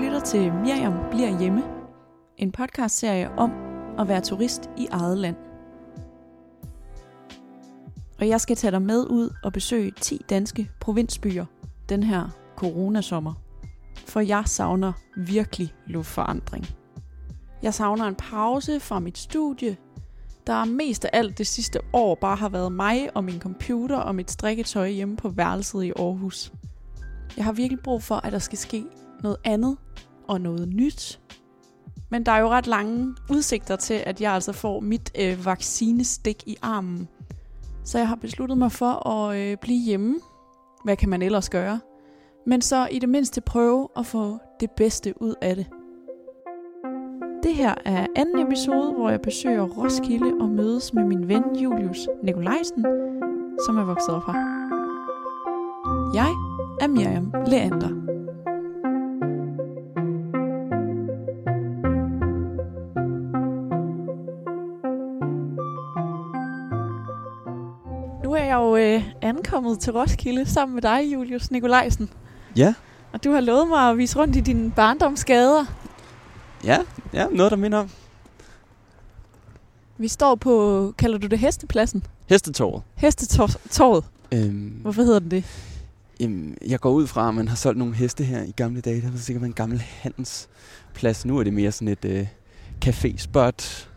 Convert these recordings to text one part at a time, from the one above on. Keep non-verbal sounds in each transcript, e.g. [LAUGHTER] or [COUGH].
lytter til Miriam bliver hjemme, en podcastserie om at være turist i eget land. Og jeg skal tage dig med ud og besøge 10 danske provinsbyer den her coronasommer. For jeg savner virkelig luftforandring. Jeg savner en pause fra mit studie, der mest af alt det sidste år bare har været mig og min computer og mit strikketøj hjemme på værelset i Aarhus. Jeg har virkelig brug for, at der skal ske noget andet og noget nyt. Men der er jo ret lange udsigter til, at jeg altså får mit øh, vaccinestik i armen. Så jeg har besluttet mig for at øh, blive hjemme. Hvad kan man ellers gøre? Men så i det mindste prøve at få det bedste ud af det. Det her er anden episode, hvor jeg besøger Roskilde og mødes med min ven Julius Nikolajsen, som er vokset op her. Jeg er Miriam Leander. Jo øh, ankommet til Roskilde sammen med dig, Julius Nikolajsen. Ja, Og du har lovet mig at vise rundt i dine barndomsgader. ja, ja, noget der minder om. Vi står på, kalder du det hestepladsen? Hestetåret. Hestetorvet. Øhm, Hvorfor hedder den det? jamen, jeg går ud fra, at man har solgt nogle heste her i gamle dage. Det har sikkert en gammel handelsplads. Nu er det mere sådan et øh, café-spot.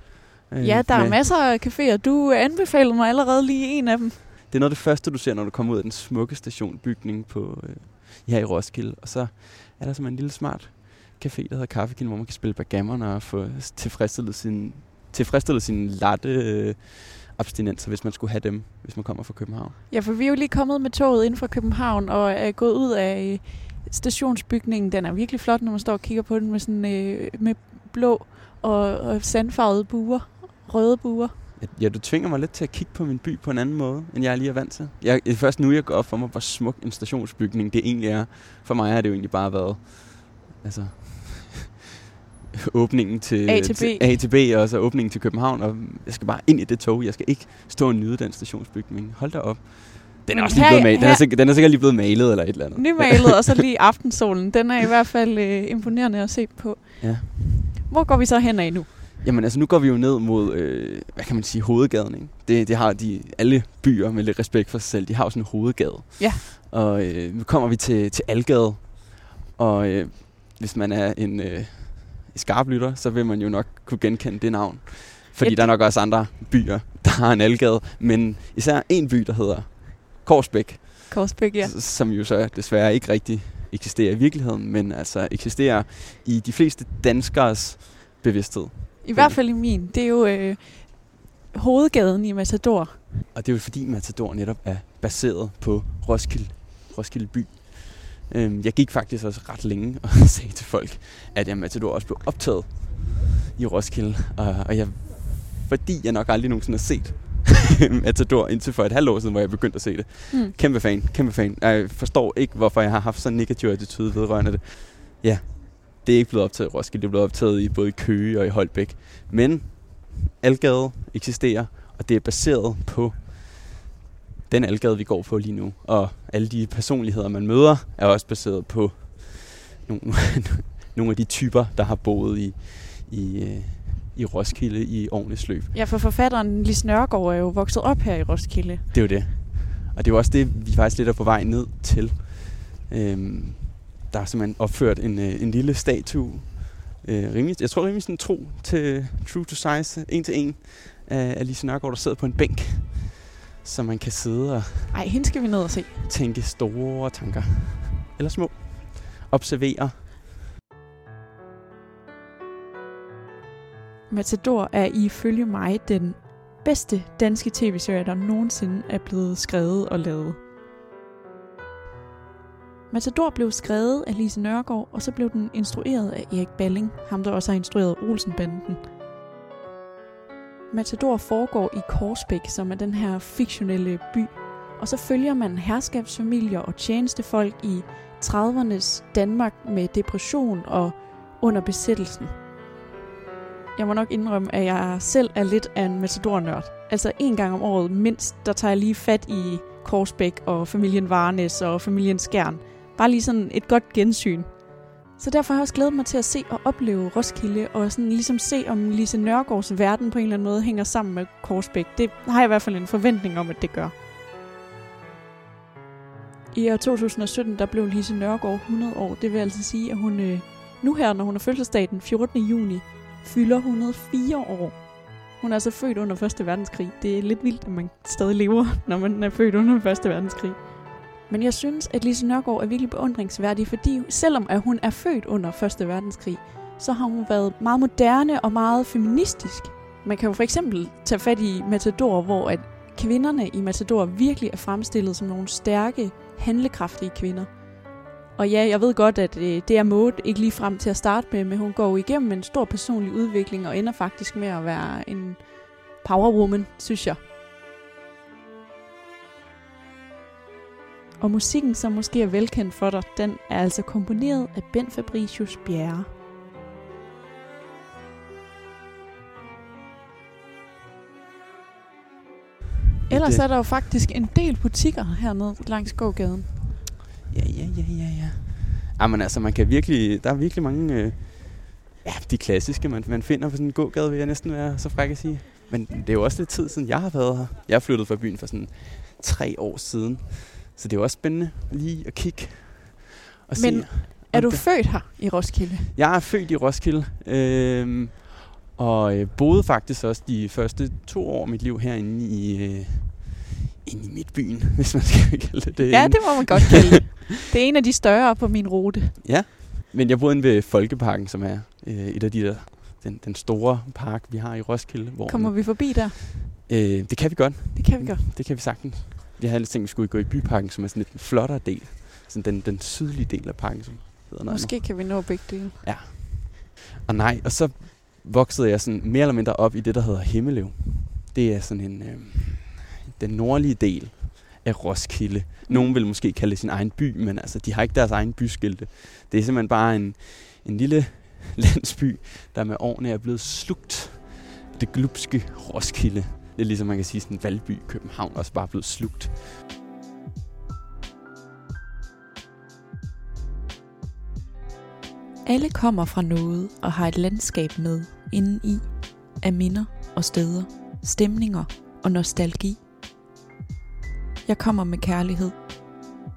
Øh, Ja, der er med- masser af caféer. Du anbefalede mig allerede lige en af dem. Det er noget af det første, du ser, når du kommer ud af den smukke stationbygning på, øh, her i Roskilde. Og så er der simpelthen en lille smart café, der hedder Kaffekin, hvor man kan spille bagammerne og få tilfredsstillet sin, tilfredsstillet sin latte øh, abstinenser, hvis man skulle have dem, hvis man kommer fra København. Ja, for vi er jo lige kommet med toget ind fra København og er gået ud af øh, stationsbygningen. Den er virkelig flot, når man står og kigger på den med sådan øh, med blå og, og sandfarvede buer, røde buer. Ja, du tvinger mig lidt til at kigge på min by på en anden måde, end jeg lige er vant til. Jeg, det er først nu, jeg går op for mig, hvor smuk en stationsbygning det egentlig er. For mig har det jo egentlig bare været altså, [LAUGHS] åbningen til A til B. til, A til B, og så åbningen til København. Og jeg skal bare ind i det tog. Jeg skal ikke stå og nyde den stationsbygning. Hold da op. Den er Men også lige her- blevet malet. Den, er sikkert, den er sikkert lige blevet malet eller et eller andet. Nymalet og så [LAUGHS] lige aftensolen. Den er i hvert fald øh, imponerende at se på. Ja. Hvor går vi så hen af nu? Jamen altså, nu går vi jo ned mod, øh, hvad kan man sige, hovedgaden, ikke? Det, det har de, alle byer med lidt respekt for sig selv, de har jo sådan en hovedgade. Ja. Og øh, nu kommer vi til, til Algade, og øh, hvis man er en øh, skarp lytter, så vil man jo nok kunne genkende det navn. Fordi Ja, der er nok også andre byer, der har en Algade, men især en by, der hedder Korsbæk, Korsbæk, ja. som jo så desværre ikke rigtig eksisterer i virkeligheden, men altså eksisterer i de fleste danskers bevidsthed. I hvert fald i min. Det er jo øh, hovedgaden i Matador. Og det er jo fordi Matador netop er baseret på Roskilde, Roskilde by. Øhm, jeg gik faktisk også ret længe [LAUGHS] og sagde til folk, at jeg Matador også blev optaget i Roskilde. Og, og jeg, fordi jeg nok aldrig nogensinde har set [LAUGHS] Matador indtil for et halvt år siden, hvor jeg begyndte at se det. Mm. Kæmpe fan, kæmpe fan. Jeg forstår ikke, hvorfor jeg har haft sådan en negativ attitude vedrørende det. Ja, det er ikke blevet optaget i Roskilde, det er blevet optaget i både Køge og i Holbæk. Men Algade eksisterer, og det er baseret på den Algade, vi går på lige nu. Og alle de personligheder, man møder, er også baseret på nogle, [LAUGHS] nogle af de typer, der har boet i, i, øh, i Roskilde i årenes løb. Ja, for forfatteren Lis Nørgaard er jo vokset op her i Roskilde. Det er jo det. Og det er jo også det, vi faktisk lidt er på vej ned til. Øhm, der er simpelthen opført en, øh, en lille statue. Øh, rimelig, jeg tror rimelig sådan tro til True to Size, en til en, af Alice Nørgaard, der sidder på en bænk. Så man kan sidde og Ej, hende skal vi ned og se. tænke store tanker. Eller små. Observere. Matador er ifølge mig den bedste danske tv-serie, der nogensinde er blevet skrevet og lavet. Matador blev skrevet af Lise Nørgaard, og så blev den instrueret af Erik Balling, ham der også har instrueret Olsenbanden. Matador foregår i Korsbæk, som er den her fiktionelle by, og så følger man herskabsfamilier og tjenestefolk i 30'ernes Danmark med depression og under besættelsen. Jeg må nok indrømme, at jeg selv er lidt af en matador-nørd. Altså en gang om året mindst, der tager jeg lige fat i Korsbæk og familien Varnes og familien Skjern. Bare lige sådan et godt gensyn. Så derfor har jeg også glædet mig til at se og opleve Roskilde, og sådan ligesom se, om Lise Nørgaards verden på en eller anden måde hænger sammen med Korsbæk. Det har jeg i hvert fald en forventning om, at det gør. I år 2017, der blev Lise Nørgaard 100 år. Det vil altså sige, at hun øh, nu her, når hun er fødselsdag den 14. juni, fylder 104 år. Hun er altså født under 1. verdenskrig. Det er lidt vildt, at man stadig lever, når man er født under 1. verdenskrig. Men jeg synes, at Lise Nørgaard er virkelig beundringsværdig, fordi selvom at hun er født under 1. verdenskrig, så har hun været meget moderne og meget feministisk. Man kan jo for eksempel tage fat i Matador, hvor at kvinderne i Matador virkelig er fremstillet som nogle stærke, handlekraftige kvinder. Og ja, jeg ved godt, at øh, det er Maud ikke lige frem til at starte med, men hun går igennem en stor personlig udvikling og ender faktisk med at være en powerwoman, synes jeg. Og musikken, som måske er velkendt for dig, den er altså komponeret af Ben Fabricius Bjerre. Ellers er der jo faktisk en del butikker hernede langs gågaden. Ja, ja, ja, ja, ja. Jamen altså, man kan virkelig, der er virkelig mange, øh, ja, de klassiske, man, man finder på sådan en gågade, vil jeg næsten være så fræk at sige. Men det er jo også lidt tid siden, jeg har været her. Jeg er flyttet fra byen for sådan tre år siden. Så det er jo også spændende lige at kigge og Men se. Er du det- født her i Roskilde? Jeg er født i Roskilde, øh, og øh, boede faktisk også de første to år af mit liv herinde i, øh, inde i midtbyen, [LAUGHS] hvis man skal kalde det det. Ja, det må man godt kalde det. [LAUGHS] Det er en af de større på min rute. Ja, men jeg boede inde ved Folkeparken, som er øh, et af de der, den, den store park, vi har i Roskilde. Hvor Kommer vi forbi der? øh, det kan vi godt. Det kan vi godt. Det kan vi sagtens. Jeg havde lidt tænkt, at vi skulle gå i byparken, som er sådan lidt en flottere del. Sådan den, den sydlige del af parken, som hedder noget. Måske kan vi nå begge dele. Og nej, og så voksede jeg sådan mere eller mindre op i det, der hedder Himmelev. Det er sådan en, øh, den nordlige del af Roskilde. Nogen vil måske kalde det sin egen by, men altså, de har ikke deres egen byskilte. Det er simpelthen bare en, en lille [LAUGHS] landsby, der med årene er blevet slugt. Det glupske Roskilde. Det er ligesom man kan sige, sådan Valby i København også bare blevet slugt. Alle kommer fra noget og har et landskab med inden i af minder og steder, stemninger og nostalgi. Jeg kommer med kærlighed.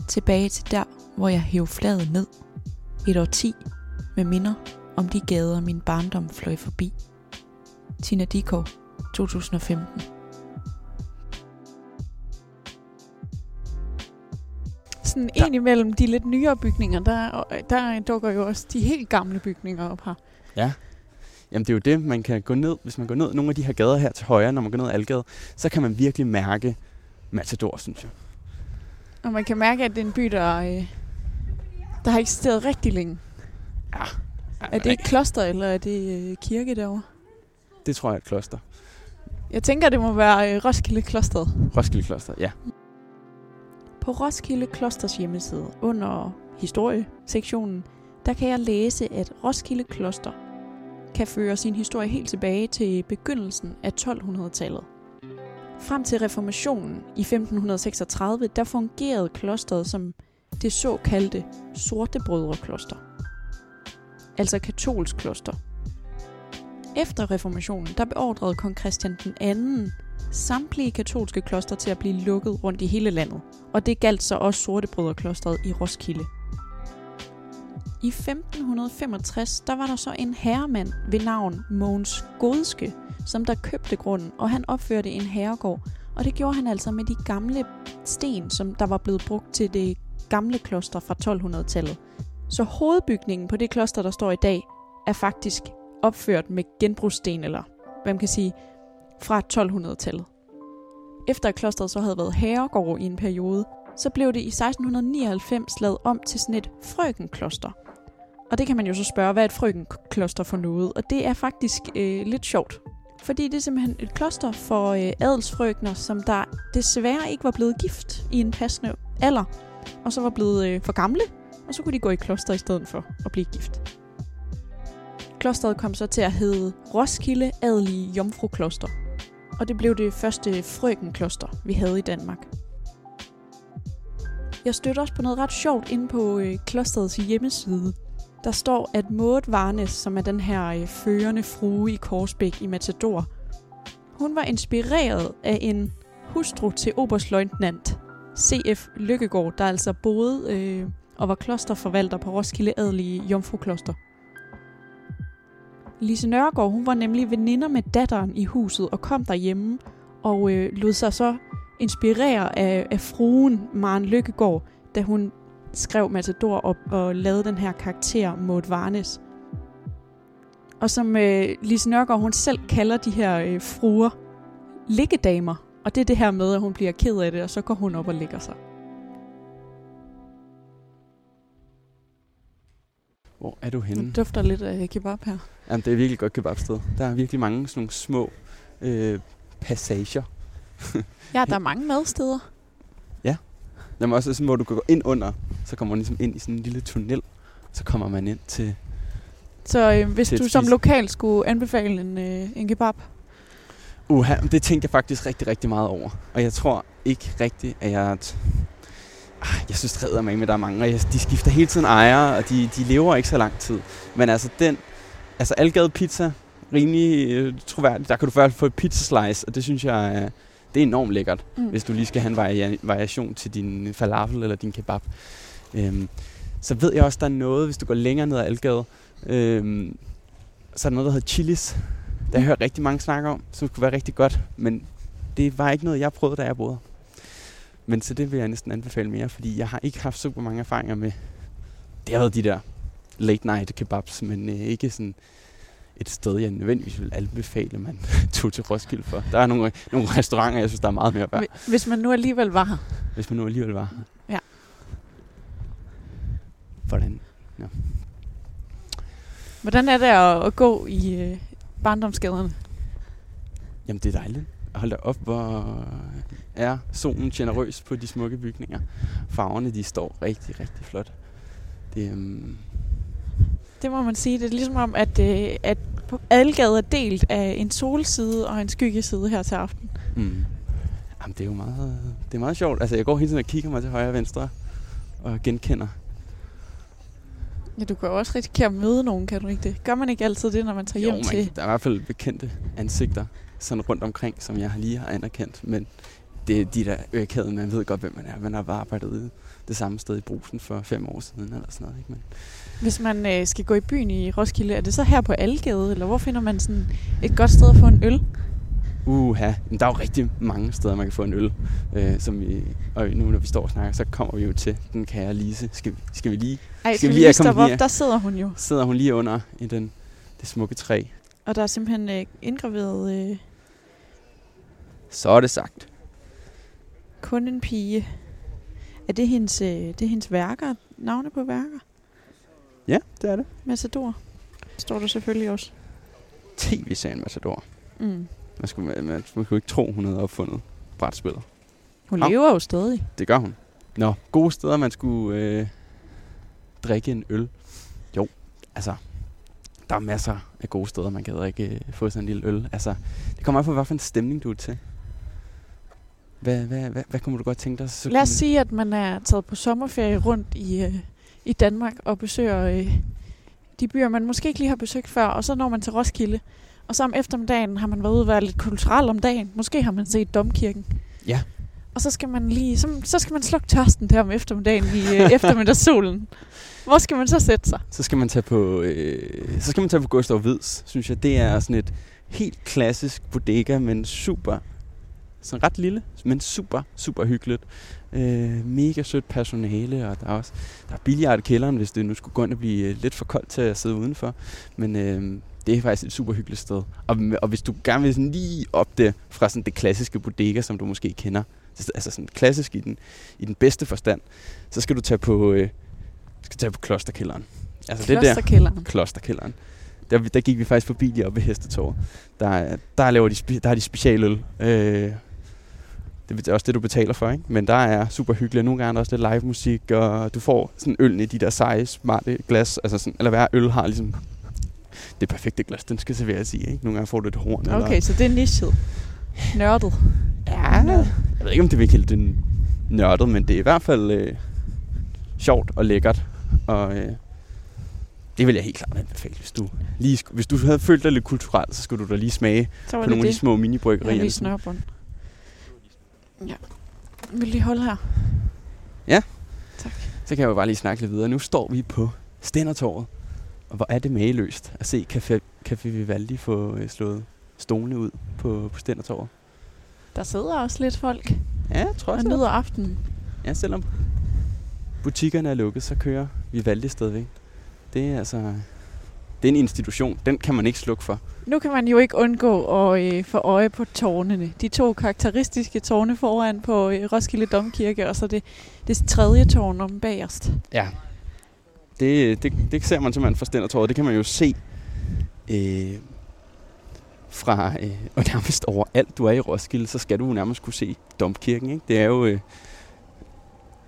Tilbage til der, hvor jeg hæv fladet ned. Et årti med minder om de gader, min barndom fløj forbi. Tina Dikov, 2015. Sådan Der- ind imellem de lidt nyere bygninger, der, der dukker jo også de helt gamle bygninger op her. Ja. Jamen det er jo det, man kan gå ned, hvis man går ned nogle af de her gader her til højre, når man går ned ad Algade, så kan man virkelig mærke Matador, synes jeg. Og man kan mærke, at det er en by, der, øh, der har eksisteret rigtig længe. Ja. Er det et kloster, eller er det øh, kirke derovre? Det tror jeg er et kloster. Jeg tænker, det må være øh, Roskilde Klosteret. Roskilde Kloster, ja. På Roskilde Klosters hjemmeside, under historiesektionen, der kan jeg læse, at Roskilde Kloster kan føre sin historie helt tilbage til begyndelsen af 1200-tallet. Frem til reformationen i 1536, der fungerede klosteret som det såkaldte sorte brødrekloster. Altså katolsk kloster. Efter reformationen, der beordrede kong Christian den anden samtlige katolske kloster til at blive lukket rundt i hele landet, og det galt så også Sortebrødreklosteret i Roskilde. I 1565, der var der så en herremand ved navn Mogens Godske, som der købte grunden, og han opførte en herregård, og det gjorde han altså med de gamle sten, som der var blevet brugt til det gamle kloster fra 1200-tallet. Så hovedbygningen på det kloster, der står i dag, er faktisk opført med genbrugssten, eller hvad man kan sige, fra 1200-tallet. Efter at klosteret så havde været herregård i en periode, så blev det i 1699 lavet om til sådan et frøkenkloster. Og det kan man jo så spørge, hvad er et frøkenkloster for noget? Og det er faktisk øh, lidt sjovt. Fordi det er simpelthen et kloster for øh, adelsfrøkner, som der desværre ikke var blevet gift i en passende alder. Og så var blevet øh, for gamle, og så kunne de gå i kloster i stedet for at blive gift. Klosteret kom så til at hedde Roskilde Adelige Jomfrukloster. Og det blev det første frøkenkloster, vi havde i Danmark. Jeg støtter også på noget ret sjovt inde på øh, klosterets hjemmeside. Der står, at Maud Varnes, som er den her øh, førende frue i Korsbæk i Matador, hun var inspireret af en hustru til oberstløjtnant C.F. Lykkegaard, der altså boede øh, og var klosterforvalter på Roskilde Adelige Jomfrukloster. Lise Nørgaard, hun var nemlig veninder med datteren i huset og kom derhjemme og øh, lod sig så inspirere af, af fruen Maren Lykkegaard, da hun skrev Matador og, og lavede den her karakter Maud Varnes. Og som øh, Lise Nørgaard, hun selv kalder de her øh, fruer liggedamer. Og det er det her med, at hun bliver ked af det, og så går hun op og ligger sig. Hvor er du henne? Det dufter lidt af kebab her. Jamen, det er virkelig godt kebabsted. Der er virkelig mange sådan nogle små øh, passager. Ja, der er mange madsteder. Jamen også sådan, hvor du kan gå ind under, så kommer man ligesom ind i sådan en lille tunnel. Så kommer man ind til... Så øh, hvis Til du som lokal skulle anbefale en, øh, en kebab, Uha, det tænkte jeg faktisk rigtig, rigtig meget over. Og jeg tror ikke rigtigt, at jeg... T- Ah, jeg synes det med, med der er mange, og jeg, de skifter hele tiden ejere, og de, de lever ikke så lang tid. Men altså den, altså Algade Pizza, rimelig øh, troværdigt. Der kan du fald få et pizza slice, og det synes jeg, er- det er enormt lækkert, Mm. hvis du lige skal have en varia- variation til din falafel eller din kebab. Øhm, så ved jeg også, der er noget, hvis du går længere ned ad Algade, øhm, så er der noget, der hedder chilis. Der jeg hørt rigtig mange snakke om, som skulle være rigtig godt, men det var ikke noget, jeg prøvede, da jeg boede. Men så det vil jeg næsten anbefale mere, fordi jeg har ikke haft super mange erfaringer med, det har været de der late night kebabs, men øh, ikke sådan et sted, jeg nødvendigvis vil anbefale, man [LAUGHS] tog til Roskilde for. Der er nogle, nogle restauranter, jeg synes, der er meget mere værd, Hvi- hvis man nu alligevel var her. hvis man nu alligevel var her. Ja. Hvordan? Hvordan er det at, at gå i øh, barndomsgaderne? Jamen, det er dejligt. Hold da op, hvor er solen generøs på de smukke bygninger. Farverne, de står rigtig, rigtig flot. Det, øhm, Det må man sige. Det er ligesom om, at, øh, at Algade er delt af en solside og en skyggeside her til aften. mm. Jamen, det er jo meget, det er meget sjovt. Altså, jeg går hele tiden og kigger mig til højre og venstre og genkender. Ja, du kan jo også risikere at møde nogen, kan du ikke det? Gør man ikke altid det, når man tager hjem man, til... Der er i hvert fald bekendte ansigter sådan rundt omkring, som jeg lige har anerkendt. Men det er de der økade, man ved godt, hvem man er. Man har bare arbejdet det samme sted i brusen for fem år siden eller sådan noget. Ikke? Men Hvis man øh, skal gå i byen i Roskilde, er det så her på Algade, eller hvor finder man sådan et godt sted at få en øl? Uha, men der er jo rigtig mange steder, man kan få en øl. Øh, som vi, og nu når vi står og snakker, så kommer vi jo til den kære Lise. Skal, vi- skal vi lige, Ej, Skal vi lige stoppe op? Der sidder hun jo. sidder hun lige under i den, det smukke træ. Og der er simpelthen øh, indgraveret øh, Så er det sagt. kun en pige. Er det hendes, øh, det er hendes værker? Navne på værker? Ja, det er det. Matador. Står der selvfølgelig også. TV-serien Matador. Mm. Man skulle, man, man skulle jo ikke tro, hun havde opfundet brætspillet. Hun Nå. lever jo stadig. Det gør hun. Nå, gode steder, man skulle øh, drikke en øl. Jo, altså, der er masser af gode steder, man kan drikke, øh, få sådan en lille øl. Altså, det kommer an på, hvad for en stemning du er til. Hvad, hvad, hvad, hvad kunne du godt tænke dig? Så Lad os kunne- sige, at man er taget på sommerferie rundt i, øh, i Danmark og besøger øh, de byer, man måske ikke lige har besøgt før, og så når man til Roskilde. Og så om eftermiddagen har man været ude og være lidt kulturel om dagen. Måske har man set Domkirken. Ja. Og så skal man lige, så, så skal man slukke tørsten der om eftermiddagen i øh, [LAUGHS] eftermiddagssolen. Hvor skal man så sætte sig? Så skal man tage på, øh, så skal man tage på Gustav Hvids, synes jeg. Det er sådan et helt klassisk bodega, men super, sådan ret lille, men super, super hyggeligt. Øh, mega sødt personale, og der er også der er billiard i kælderen, hvis det nu skulle gå ind og blive øh, lidt for koldt til at sidde udenfor. Men øh, det er faktisk et super hyggeligt sted. Og, og hvis du gerne vil sådan lige op det fra sådan det klassiske bodega, som du måske kender, altså sådan klassisk i den, i den bedste forstand, så skal du tage på, øh, skal tage på klosterkælderen. Altså det der, Klosterkælderen. klosterkælderen. Der, der gik vi faktisk forbi lige oppe ved Hestetorvet. Der, der, laver de, der har de specialøl. Øh, det er også det, du betaler for, ikke? Men der er super hyggeligt. Nogle gange er der også lidt live musik, og du får sådan øl i de der seje, smarte glas. Altså sådan, eller hver øl har ligesom det perfekte glas, den skal serveres i, ikke? Nogle gange får du et horn. Okay, Eller, så det er nichet. Nørdet. ja, jeg ved ikke, om det vil kalde det nørdet, men det er i hvert fald øh, sjovt og lækkert. Og øh, Det vil jeg helt klart anbefale, hvis du, lige, hvis du havde følt dig lidt kulturelt, så skulle du da lige smage på det nogle af de små minibryggerier. har lige snørbånd. Ja. Vil du lige holde her? Så kan jeg jo bare lige snakke lidt videre. Nu står vi på Stændertorvet, og hvor er det mageløst at se Café, Café Vivaldi få øh, slået stolene ud på, på Stændertorvet. Der sidder også lidt folk Ja, jeg tror og også. nyder aftenen. Ja, selvom butikkerne er lukket, så kører Vivaldi stadigvæk. Det er altså... Det er en institution. Den kan man ikke slukke for. Nu kan man jo ikke undgå at øh, få øje på tårnene. De to karakteristiske tårne foran på øh, Roskilde Domkirke, og så det, det tredje tårn om bagerst. Ja. Det, det, det ser man simpelthen fra Stændertorvet. Det kan man jo se øh, fra... Øh, og nærmest overalt, du er i Roskilde, så skal du nærmest kunne se Domkirken. Ikke? Det er jo øh,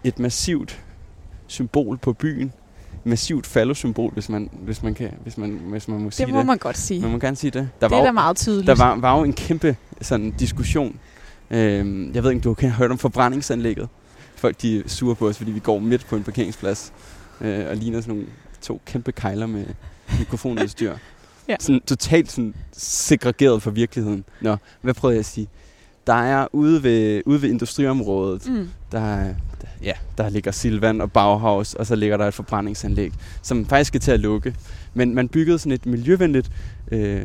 et massivt symbol på byen. Massivt fallosymbol, hvis man, hvis man, kan, hvis man, hvis man må sige Det det. må man godt sige. Man må gerne sige det. Der det var er jo- da meget tydeligt. Der var, var jo en kæmpe sådan, diskussion. Øhm, jeg ved ikke, du har hørt om forbrændingsanlægget. Folk de er sure på os, fordi vi går midt på en parkeringsplads øh, og ligner sådan nogle to kæmpe kejler med mikrofonudstyr. [LAUGHS] Ja. Sådan totalt sådan, segregeret fra virkeligheden. Nå, hvad prøvede jeg at sige? Der er ude ved, ude ved industriområdet, Mm. der, er- ja, der ligger Silvan og Bauhaus, og så ligger der et forbrændingsanlæg, som faktisk skal til at lukke. Men man byggede sådan et miljøvenligt øh,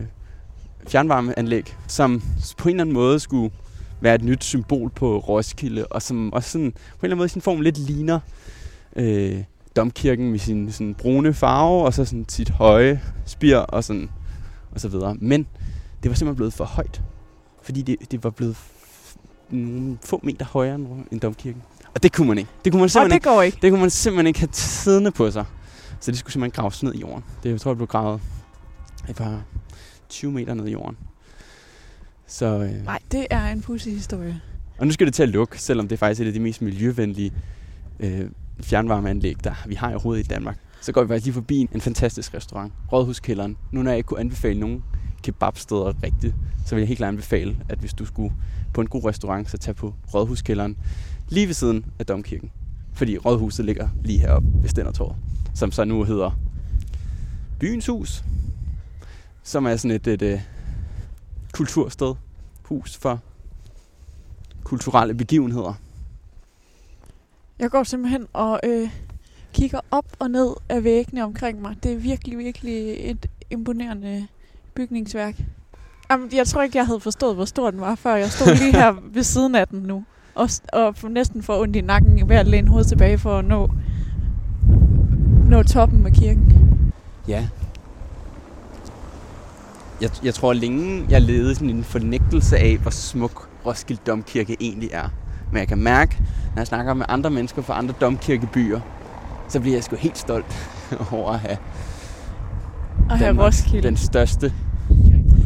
fjernvarmeanlæg, som på en eller anden måde skulle være et nyt symbol på Roskilde, og som også sådan, på en eller anden måde i sin form lidt ligner øh, domkirken med sin sådan brune farve, og så sådan sit høje spir, og, sådan, og så videre. Men det var simpelthen blevet for højt, fordi det, det var blevet nogle få meter højere end, domkirken. Og det kunne man ikke. Det kunne man Og simpelthen det ikke. går ikke. Det kunne man simpelthen ikke have siddende på sig. Så det skulle simpelthen graves ned i jorden. Det jeg tror jeg blev gravet et par 20 meter ned i jorden. Så, øh, Nej, det er en pudsig historie. og nu skal det til at lukke, selvom det er faktisk et af de mest miljøvenlige øh, fjernvarmeanlæg, der vi har i overhovedet i Danmark. Så går vi faktisk lige forbi en, en fantastisk restaurant, Rådhuskælderen. Nu når jeg ikke kunne anbefale nogen kebabsteder rigtigt, så vil jeg helt klart anbefale, at hvis du skulle på en god restaurant, så tag på Rådhuskælderen lige ved siden af Domkirken. Fordi Rådhuset ligger lige heroppe ved Stændertorvet, som så nu hedder Byens Hus, som er sådan et, et, et kultursted, hus for kulturelle begivenheder. Jeg går simpelthen og øh, kigger op og ned af væggene omkring mig. Det er virkelig, virkelig et imponerende bygningsværk. Jamen, jeg tror ikke, jeg havde forstået, hvor stor den var, før jeg stod lige her [LAUGHS] ved siden af den nu. Og, og næsten får ondt i nakken ved at læne hovedet tilbage for at nå, nå toppen af kirken. Ja. Jeg, jeg tror længe, jeg levede sådan en fornægtelse af, hvor smuk Roskilde Domkirke egentlig er. Men jeg kan mærke, når jeg snakker med andre mennesker fra andre domkirkebyer, så bliver jeg sgu helt stolt [LAUGHS] over at have Og her Danmark, Roskilde. den største.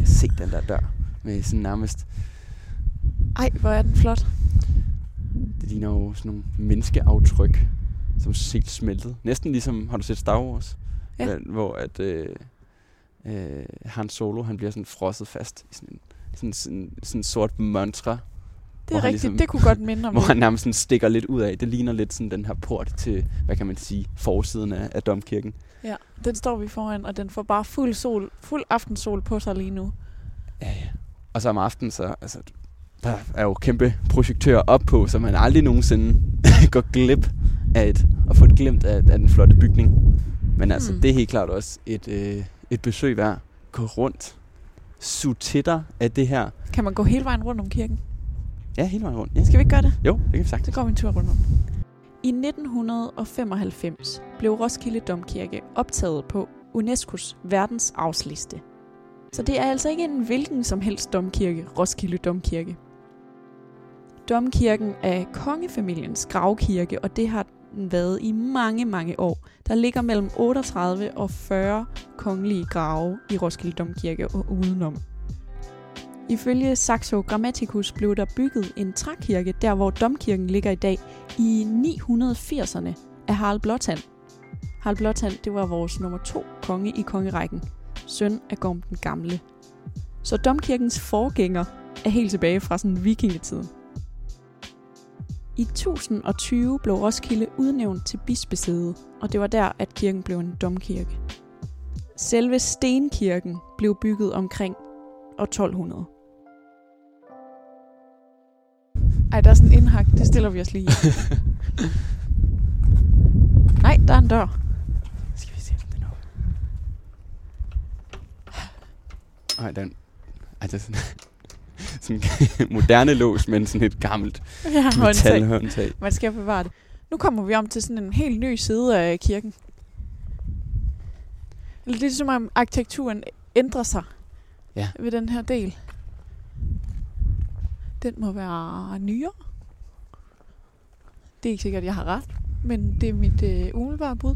Se den der dør med sådan nærmest, Ej, hvor er den flot. det ligner jo sådan nogle menneskeaftryk, som er helt smeltet. Næsten ligesom, har du set Star Wars? Ja. Hvor at øh, øh, Han Solo, han bliver sådan frosset fast i sådan en sådan, sådan, sådan sort mantra, Det er rigtigt. ligesom- Det kunne godt minde [LAUGHS] om hvor han nærmest sådan stikker lidt ud af. Det ligner lidt sådan den her port til, hvad kan man sige, forsiden af, af domkirken. Ja, den står vi foran, og den får bare fuld sol, fuld aftensol på sig lige nu. Ja, ja. Og så om aftenen, så altså, der er jo kæmpe projektører op på, så man aldrig nogensinde [LAUGHS] går glip af et, og få et glimt af, af den flotte bygning. Men altså, Hmm. det er helt klart også et, øh, et besøg værd. Gå rundt. Sug til dig af det her. Kan man gå hele vejen rundt om kirken? Ja, hele vejen rundt. Ja. Skal vi ikke gøre det? Jo, det kan vi Så sagtens. går vi en tur rundt om. I 1995 blev Roskilde Domkirke optaget på UNESCO's verdensarvsliste. Så det er altså ikke en hvilken som helst domkirke, Roskilde Domkirke. Domkirken er kongefamiliens gravkirke, og det har den været i mange, mange år. Der ligger mellem 38 og 40 kongelige grave i Roskilde Domkirke og udenom. Ifølge Saxo Grammaticus blev der bygget en trækirke, der hvor domkirken ligger i dag, i 980'erne af Harald Blåtand. Harald Blåtand, det var vores nummer to konge i kongerækken, søn af Gorm den Gamle. Så domkirkens forgænger er helt tilbage fra sådan vikingetiden. I 1020 blev Roskilde udnævnt til bispesæde, og det var der, at kirken blev en domkirke. Selve stenkirken blev bygget omkring år 1200. Ej, der er sådan en indhak. Det stiller vi os lige. [LAUGHS] Nej, der er en dør. Skal vi se, om den er oppe? Ej, den... Ej, det er sådan... [LAUGHS] sådan en [LAUGHS] moderne lås, men sådan et gammelt Ja, håndtag. metalhåndtag. Man skal bevare det. Nu kommer vi om til sådan en helt ny side af kirken. Eller det er som om arkitekturen ændrer sig Ja. ved den her del. Den må være nyere. Det er ikke sikkert, at jeg har ret, men det er mit øh, umiddelbare bud.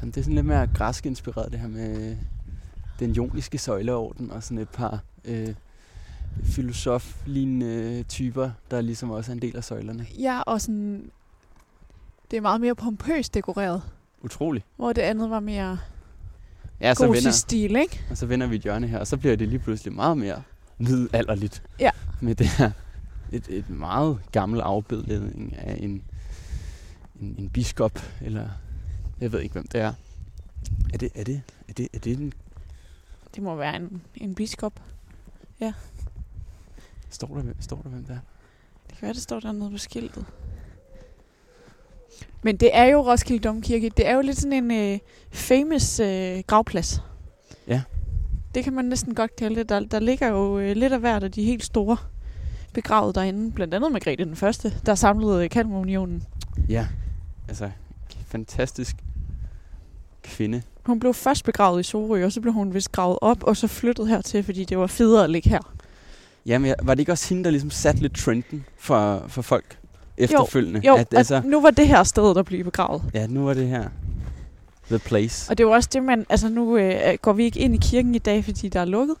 Jamen, det er sådan lidt mere græsk inspireret, det her med den joniske søjleorden og sådan et par øh, filosof-lignende typer, der ligesom også er en del af søjlerne. Ja, og sådan... Det er meget mere pompøst dekoreret, Utrolig. hvor det andet var mere Ja, så vender, stil, ikke? og så vender vi et hjørne her, og så bliver det lige pludselig meget mere middelalderligt. Ja. Med det her et, et meget gammel afbildning af en, en, en biskop, eller jeg ved ikke, hvem det er. Er det, er det, er det, er det en, Det må være en, en biskop. står der, hvem- står der, hvem det er? Det kan være, det står dernede på skiltet. Men det er jo Roskilde Domkirke. Det er jo lidt sådan en øh, famous øh, gravplads. Ja. Det kan man næsten godt kalde det. Der, der ligger jo øh, lidt af hvert af de helt store begravet derinde. Blandt andet Margrethe den Første, der samlede Kalmarunionen. Ja, altså fantastisk kvinde. Hun blev først begravet i Sorø, og så blev hun vist gravet op, og så flyttet hertil, fordi det var federe at ligge her. Jamen, var det ikke også hende, der ligesom satte lidt trenden for, for folk efterfølgende? Jo, at, altså... at nu var det her sted, der blev begravet. ja, nu var det her the place. Og det jo også det, man... Altså nu øh, går vi ikke ind i kirken i dag, fordi der er lukket.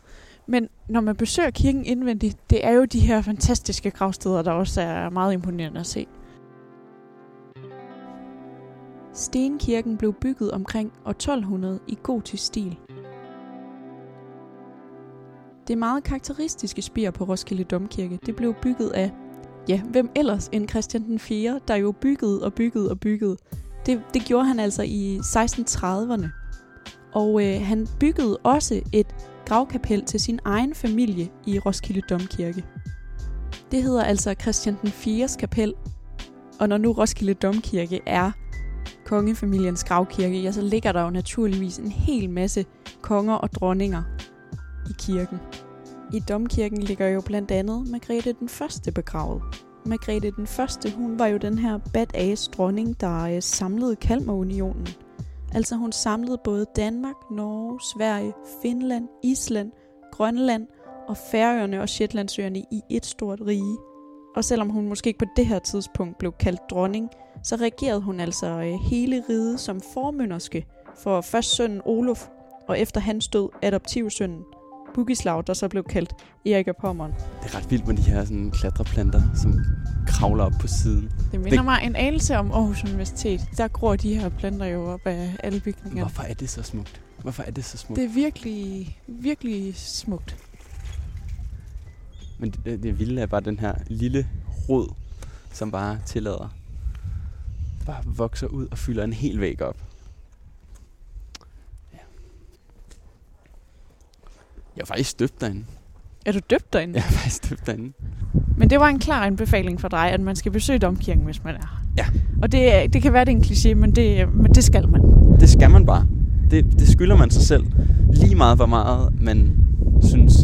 Men når man besøger kirken indvendigt, det er jo de her fantastiske gravsteder, der også er meget imponerende at se. Stenkirken blev bygget omkring år 1200 i gotisk stil. Det meget karakteristiske spir på Roskilde Domkirke, det blev bygget af, ja, hvem ellers end Christian den 4., der jo byggede og byggede og byggede. Det, det gjorde han altså i 1630'erne. Og øh, han byggede også et gravkapel til sin egen familie i Roskilde Domkirke. Det hedder altså Christian den 4's kapel. Og når nu Roskilde Domkirke er kongefamiliens gravkirke, ja, så ligger der jo naturligvis en hel masse konger og dronninger i kirken. I domkirken ligger jo blandt andet Margrethe den første begravet. Margrethe den første, hun var jo den her badass dronning, der øh, samlede Kalmarunionen. Altså hun samlede både Danmark, Norge, Sverige, Finland, Island, Grønland og Færøerne og Shetlandsøerne i et stort rige. Og selvom hun måske ikke på det her tidspunkt blev kaldt dronning, så regerede hun altså øh, hele riget som formynderske for først sønnen Olof, og efter hans død adoptivsønnen Bugislav, der så blev kaldt Erik af Pommern. Det er ret vildt med de her sådan, klatreplanter, som kravler op på siden. Det minder Det- mig en anelse om Aarhus Universitet. Der gror de her planter jo op af alle bygninger. Hvorfor er det så smukt? Hvorfor er det så smukt? Det er virkelig, virkelig smukt. Men det, det vilde er bare den her lille rod, som bare tillader, bare vokser ud og fylder en hel væg op. Jeg er faktisk døbt derinde. Er du døbt derinde? Jeg er faktisk døbt derinde. Men det var en klar anbefaling for dig, at man skal besøge domkirken, hvis man er. Ja. Og det, det kan være, det er en kliché, men det, men det skal man. Det skal man bare. Det, det skylder man sig selv. Lige meget, hvor meget man synes,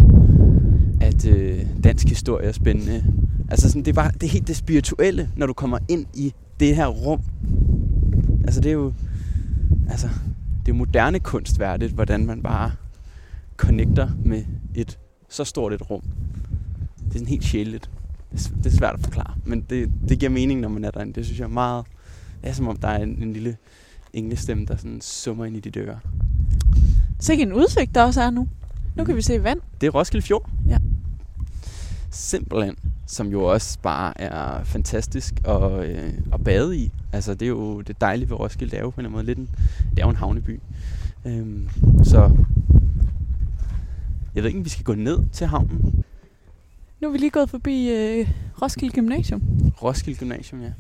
at øh, dansk historie er spændende. Altså sådan, det er bare det er helt det spirituelle, når du kommer ind i det her rum. Altså det er jo altså, det er moderne kunstværdigt, hvordan man bare connecter med et så stort et rum. Det er sådan helt sjældent. Det er, svært at forklare, men det, det giver mening, når man er derinde. Det synes jeg er meget... Det er som om, der er en, en lille englestemme, der sådan summer ind i de døre. Så en udsigt, der også er nu. Nu kan vi se vand. Det er Roskilde Fjord. Ja. Simpelthen. Som jo også bare er fantastisk at, øh, at bade i. Altså det er jo det dejlige ved Roskilde. Det er jo på en eller anden måde lidt en, det er jo en havneby. Øhm, så jeg ved ikke, om vi skal gå ned til havnen. Nu er vi lige gået forbi øh, Roskilde Gymnasium. Roskilde Gymnasium, ja.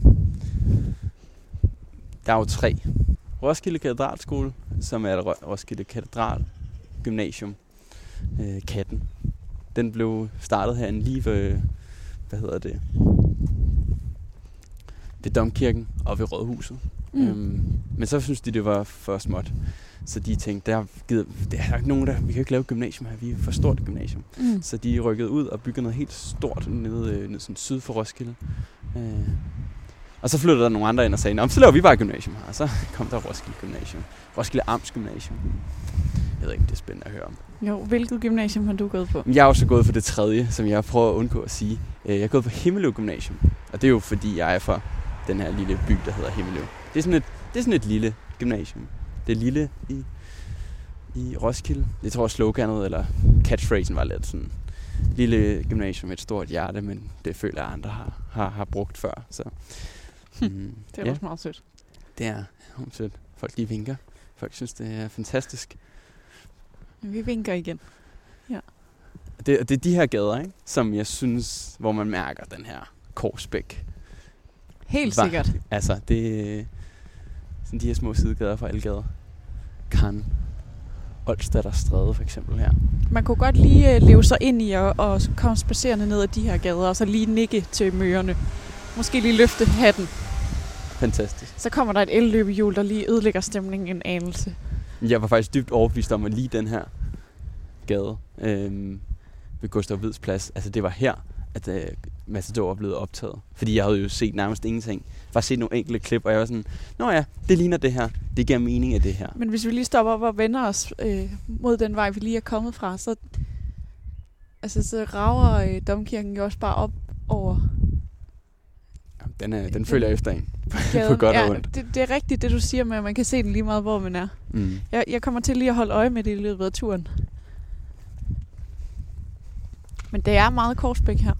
Der er jo tre. Roskilde Katedralskole, som er Ro- Roskilde Katedral Gymnasium, øh, Katten. Den blev startet her lige ved, hvad hedder det, ved Domkirken og ved Rådhuset. Mm. Øhm, men så synes de, det var for småt. Så de tænkte, der, gider, der er ikke nogen, der, vi kan ikke lave gymnasium her, vi er for stort gymnasium. Mm. Så de rykkede ud og byggede noget helt stort nede, øh, nede sådan syd for Roskilde. Øh. Og så flyttede der nogle andre ind og sagde, så laver vi bare gymnasium her. Og så [LAUGHS] kom der Roskilde Gymnasium. Roskilde Amts Gymnasium. Jeg ved ikke, det er spændende at høre om. Jo, hvilket gymnasium har du gået på? Jeg er også gået for det tredje, som jeg prøver at undgå at sige. Øh, Jeg er gået på Himmeløv Gymnasium. Og det er jo fordi, jeg er fra den her lille by, der hedder Himmeløv. Det er sådan et, det er sådan et lille gymnasium. Det er lille i, i Roskilde. Jeg tror sloganet, eller catchphrasen var lidt sådan lille gymnasium med et stort hjerte, men det føler jeg, andre har, har, har brugt før. Så, mm, [LAUGHS] Det er ja, også meget sødt. det er sødt. Folk de vinker. Folk synes, det er fantastisk. Vi vinker igen. Det, det er de her gader, ikke? som jeg synes, hvor man mærker den her Korsbæk. Helt Var- sikkert. Altså, det sådan de her små sidegader fra Algade. Kan. Olstader Stræde for eksempel her. Man kunne godt lige øh, leve sig ind i at, og komme spacerende ned ad de her gader, og så lige nikke til møerne. Måske lige løfte hatten. Fantastisk. Så kommer der et elløbehjul, der lige ødelægger stemningen en anelse. Jeg var faktisk dybt overbevist om, at lige den her gade øhm, ved Gustav Hvids plads, altså det var her, at øh, Matador var blevet optaget. Fordi jeg havde jo set nærmest ingenting. Bare set nogle enkelte klip, og jeg var sådan, Nå ja, det ligner det her. Det giver mening af det her. Men hvis vi lige stopper op og vender os øh, mod den vej, vi lige er kommet fra, så, altså, så rager øh, domkirken jo også bare op over Jamen, Den, er, den følger efter en. [LAUGHS] På godt og ja, ondt. det, det er rigtigt, det du siger med, at man kan se den lige meget, hvor man er. Mm. Jeg, jeg kommer til lige at holde øje med det i løbet af turen. Men det er meget Korsbæk her.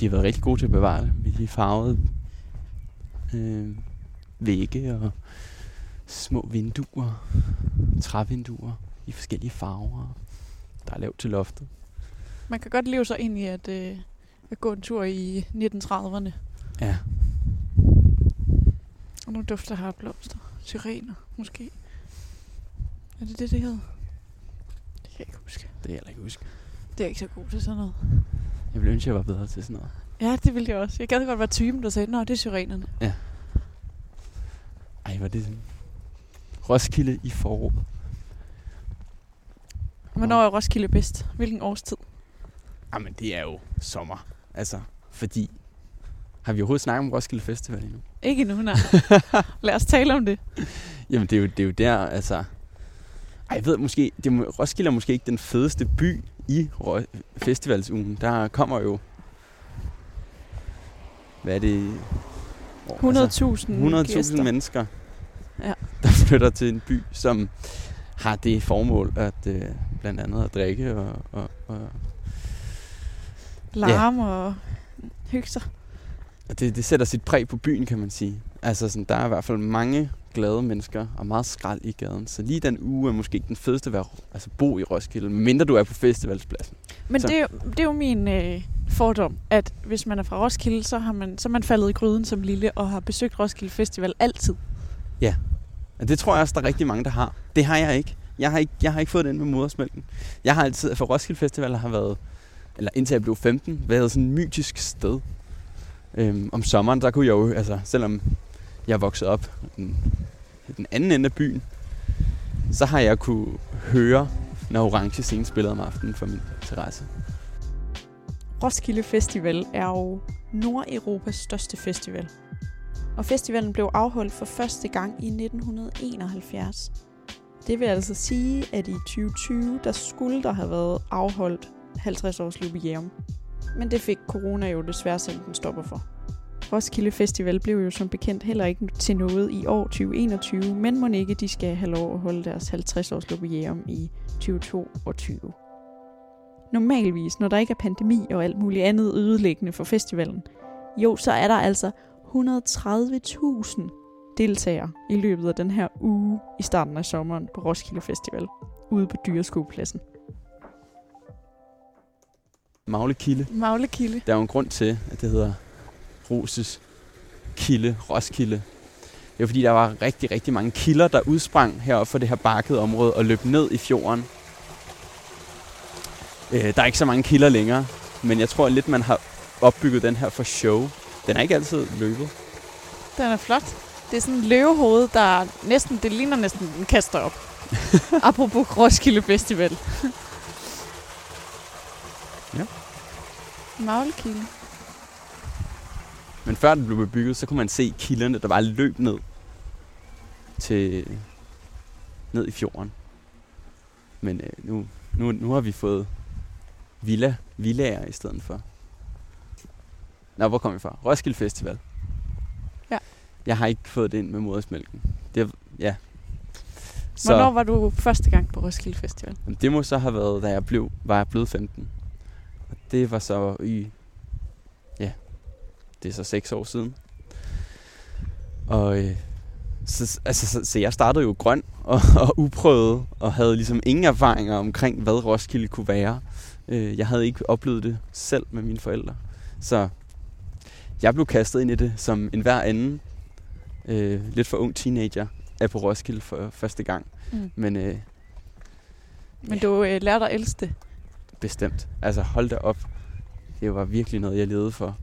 De har været rigtig gode til at bevare det med de farvede øh, vægge og små vinduer, trævinduer i forskellige farver. Der er lavt til loftet. Man kan godt leve sig ind i at, øh, at gå en tur i 1930'erne. Ja, Og nu dufter her blomster. Syrener, måske. Er det det, det hedder? Det kan jeg ikke huske. det kan jeg ikke huske. Det er ikke så god til sådan noget. Jeg ville ønske, jeg var bedre til sådan noget. Ja, det ville jeg også. Jeg gad godt være typen, der sagde, Nå, det er syrenerne. Ej, var det sådan. Roskilde i foråret. Hvornår er Roskilde bedst? Hvilken årstid? Jamen, det er jo sommer. Altså, fordi... Har vi overhovedet snakket om Roskilde Festival endnu? Ikke nu, nej. [LAUGHS] Lad os tale om det. Jamen, det er jo, det er jo der, altså... Ej, jeg ved måske... Det er, Roskilde er måske ikke den fedeste by i festivalsugen. Der kommer jo... Hvad er det? Hvor- 100.000 100.000 gæster. mennesker, Ja. der [LAUGHS] flytter til en by, som har det formål at øh, blandt andet at drikke og, og, og, Larm og hygge sig. det, det sætter sit præg på byen, kan man sige. Altså, sådan, der er i hvert fald mange glade mennesker og meget skrald i gaden. Så lige den uge er måske ikke den fedeste at altså, bo i Roskilde, mindre du er på festivalspladsen. Men Så- det er, jo, det er jo min øh, fordom, at hvis man er fra Roskilde, så, har man, så er man faldet i gryden som lille og har besøgt Roskilde Festival altid. Og det tror jeg også, der er rigtig mange, der har. Det har jeg ikke. Jeg har ikke, jeg har ikke fået det ind med modersmælken. Jeg har altid, for Roskilde Festival har været, eller indtil jeg blev 15, været sådan et mytisk sted. Øhm, om sommeren, der kunne jeg jo, altså selvom jeg voksede op den, den anden ende af byen, så har jeg kunne høre, når Orange Scene spillede om aftenen for min terrasse. Roskilde Festival er jo Nordeuropas største festival. Og festivalen blev afholdt for første gang i 1971. Det vil altså sige, at i 2020, der skulle der have været afholdt 50 års jubilæum. Men det fik corona jo desværre sendt en stopper for. Roskilde Festival blev jo som bekendt heller ikke til noget i år 2021, men må ikke de skal have lov at holde deres 50 års jubilæum i 2022. Normalvis, når der ikke er pandemi og alt muligt andet ødelæggende for festivalen, jo, så er der altså 130.000 deltagere i løbet af den her uge i starten af sommeren på Roskilde Festival, ude på Dyreskuepladsen. Magle Kilde. Maglekilde. Der er jo en grund til, at det hedder Roses Kilde, Roskilde. Det var fordi, der var rigtig, rigtig mange kilder, der udsprang heroppe for det her bakkede område og løb ned i fjorden. Øh, der er ikke så mange kilder længere, men jeg tror lidt, man har opbygget den her for show. Den er ikke altid løbet. Den er flot. Det er sådan en løvehoved, der næsten, det ligner næsten en kaster op. [LAUGHS] Apropos Roskilde Festival. Ja. Maglekilde. Men før den blev bebygget, så kunne man se kilderne, der bare løb ned til ned i fjorden. Men øh, nu, nu, nu har vi fået villa, villager i stedet for. Nå, hvor kom vi fra? Roskilde Festival. Ja. Jeg har ikke fået det ind med modersmælken. Det, ja. Så. Hvornår var du første gang på Roskilde Festival? Jamen, det må så have været, da jeg blev, var jeg blevet 15. Og det var så i, det er så seks år siden. Og øh, så, altså, så, så jeg startede jo grøn [LAUGHS] og, og uprøvet, og havde ligesom ingen erfaringer omkring, hvad Roskilde kunne være. Øh, jeg havde ikke oplevet det selv med mine forældre. Så jeg blev kastet ind i det som en hver anden, øh, lidt for ung teenager, er på Roskilde for første gang. Mm. Men, øh, Men du øh, lærte at elske det? Bestemt. Altså hold da op. Det var virkelig noget, jeg levede for.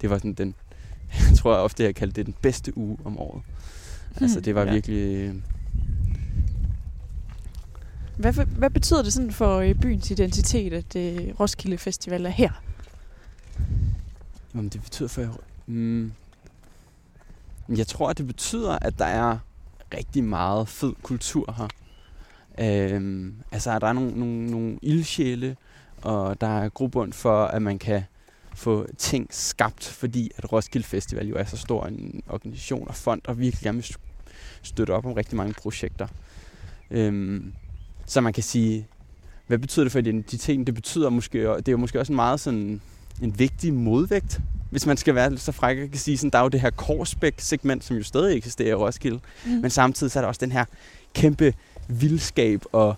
Det var sådan den, [LAUGHS] jeg tror jeg ofte, jeg kaldte det den bedste uge om året. Mm. Altså det var ja. virkelig... Øh, hvad, hvad betyder det sådan for øh, byens identitet, at øh, Roskilde Festival er her? Jamen, det betyder for... Mm, jeg tror, at det betyder, at der er rigtig meget fed kultur her. Øhm, altså, der er nogle, nogle, nogle ildsjæle, og der er grobund for, at man kan få ting skabt, fordi at Roskilde Festival jo er så stor en organisation og fond, og virkelig gerne vil støtte op om rigtig mange projekter. Øhm, så man kan sige, hvad betyder det for identiteten? Det betyder måske, det er jo måske også en meget sådan en vigtig modvægt, hvis man skal være så fræk kan sige, sådan, der er jo det her Korsbæk-segment, som jo stadig eksisterer i Roskilde, mm. men samtidig så er der også den her kæmpe vildskab og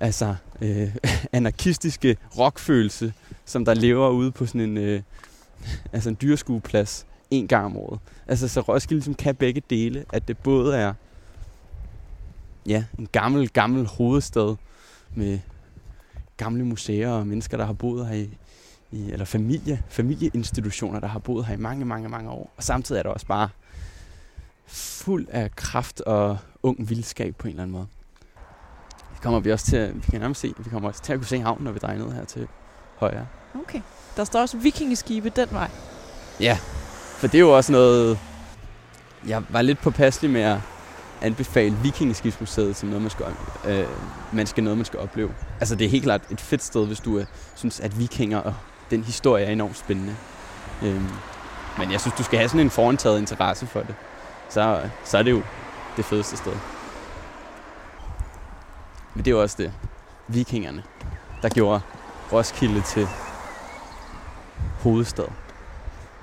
altså øh, [LAUGHS] anarkistiske rockfølelse, som der lever ude på sådan en, øh, [LAUGHS] altså en dyreskueplads en gang om året. Altså så Roskilde ligesom kan begge dele, at det både er ja, en gammel, gammel hovedstad med gamle museer og mennesker, der har boet her i, i eller familie, familieinstitutioner, der har boet her i mange, mange, mange år. Og samtidig er det også bare fuld af kraft og ung vildskab på en eller anden måde. Kommer vi også til, vi kan nærmest se, vi kommer også til at kunne se havnen, når vi drejer ned her til højre. Okay. Der står også vikingeskibe den vej. Ja, for det er jo også noget, jeg var lidt påpasselig med at anbefale Vikingeskibsmuseet som noget, man skal, øh, man skal, noget, man skal opleve. Altså det er helt klart et fedt sted, hvis du øh, synes, at vikinger og den historie er enormt spændende. Øhm, men jeg synes, du skal have sådan en forantaget interesse for det. Så, så er det jo det fedeste sted. Men det er jo også det. Vikingerne, der gjorde Roskilde til hovedstad.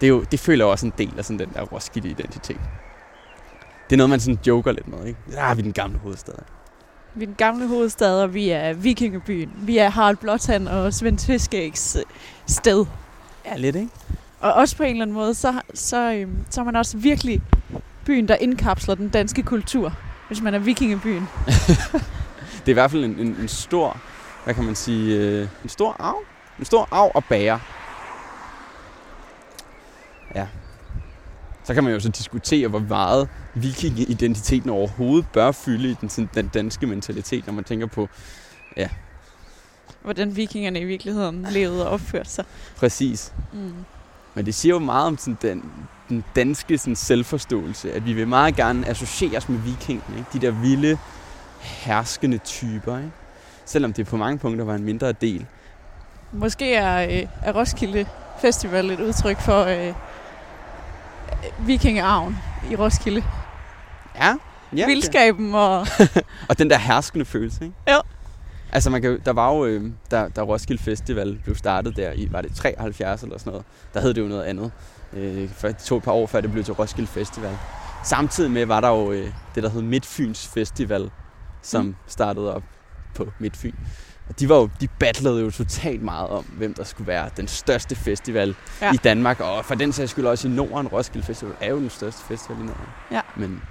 Det, er jo, det føler jeg også en del af sådan den der Roskilde-identitet. Det er noget, man sådan joker lidt med, ikke? Ja, vi er den gamle hovedstad. Vi er den gamle hovedstad, og vi er vikingebyen. Vi er Harald Blåtand og Svend Tviskægs øh, sted. Ja, lidt, ikke? Og også på en eller anden måde, så, så, øhm, så er man også virkelig byen, der indkapsler den danske kultur, hvis man er vikingebyen. [LAUGHS] det er i hvert fald en, en, en stor, hvad kan man sige, øh, en stor arv. En stor arv og bære. Ja. Så kan man jo så diskutere, hvor meget viking-identiteten overhovedet bør fylde i den, den danske mentalitet, når man tænker på, ja. Hvordan vikingerne i virkeligheden levede og opførte sig. Præcis. Mm. Men det siger jo meget om sådan, den, den danske sådan, selvforståelse, at vi vil meget gerne associeres med vikingerne. Ikke? De der vilde, herskende typer. Ikke? Selvom det på mange punkter var en mindre del. Måske er, øh, er Roskilde Festival et udtryk for øh, vikingearven i Roskilde. Ja. ja Vildskaben og... [LAUGHS] og den der herskende følelse, ikke? Jo. Altså, man kan, der var jo, øh, da, da Roskilde Festival blev startet der i, var det 73 eller sådan noget, der hed det jo noget andet. Øh, for, det tog et par år, før det blev til Roskilde Festival. Samtidig med var der jo øh, det, der hed Midtfyns Festival, som mm. startede op på Midtfyn. Og de, var jo, de battlede jo totalt meget om, hvem der skulle være den største festival ja. i Danmark. Og for den sags skyld også i Norden. Roskilde Festival er jo den største festival i Norden. Ja. Men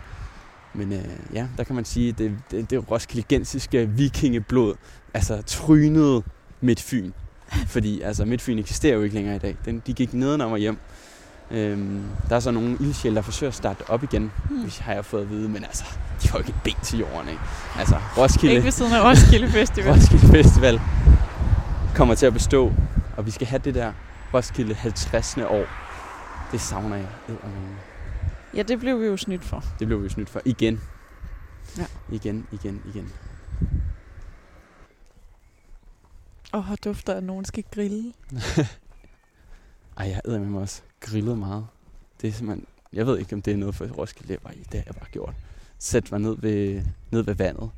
Men øh, ja, der kan man sige, at det, det, det roskildegensiske vikingeblod, altså trynede Midtfyn. Fordi altså, Midtfyn eksisterer jo ikke længere i dag. Den, de gik nedenom og hjem. Øhm, der er så nogle ildsjæl, der forsøger at starte op igen, hmm. hvis har jeg fået at vide. Men altså, de har jo ikke et ben til jorden, ikke? Altså, Roskilde... Ikke ved siden af Roskilde Festival. [LAUGHS] Roskilde Festival kommer til at bestå, og vi skal have det der Roskilde 50. år. Det savner jeg. Ja, det blev vi jo snydt for. Det blev vi jo snydt for. Igen. Ja. Igen, igen, igen. Åh, oh, dufter at nogen skal grille. [LAUGHS] Ej, jeg æder med mig også grillet meget. Det er simpelthen... Jeg ved ikke, om det er noget for Roskilde. Det, var, det har jeg bare gjort. Sæt mig ned ved, ned ved vandet.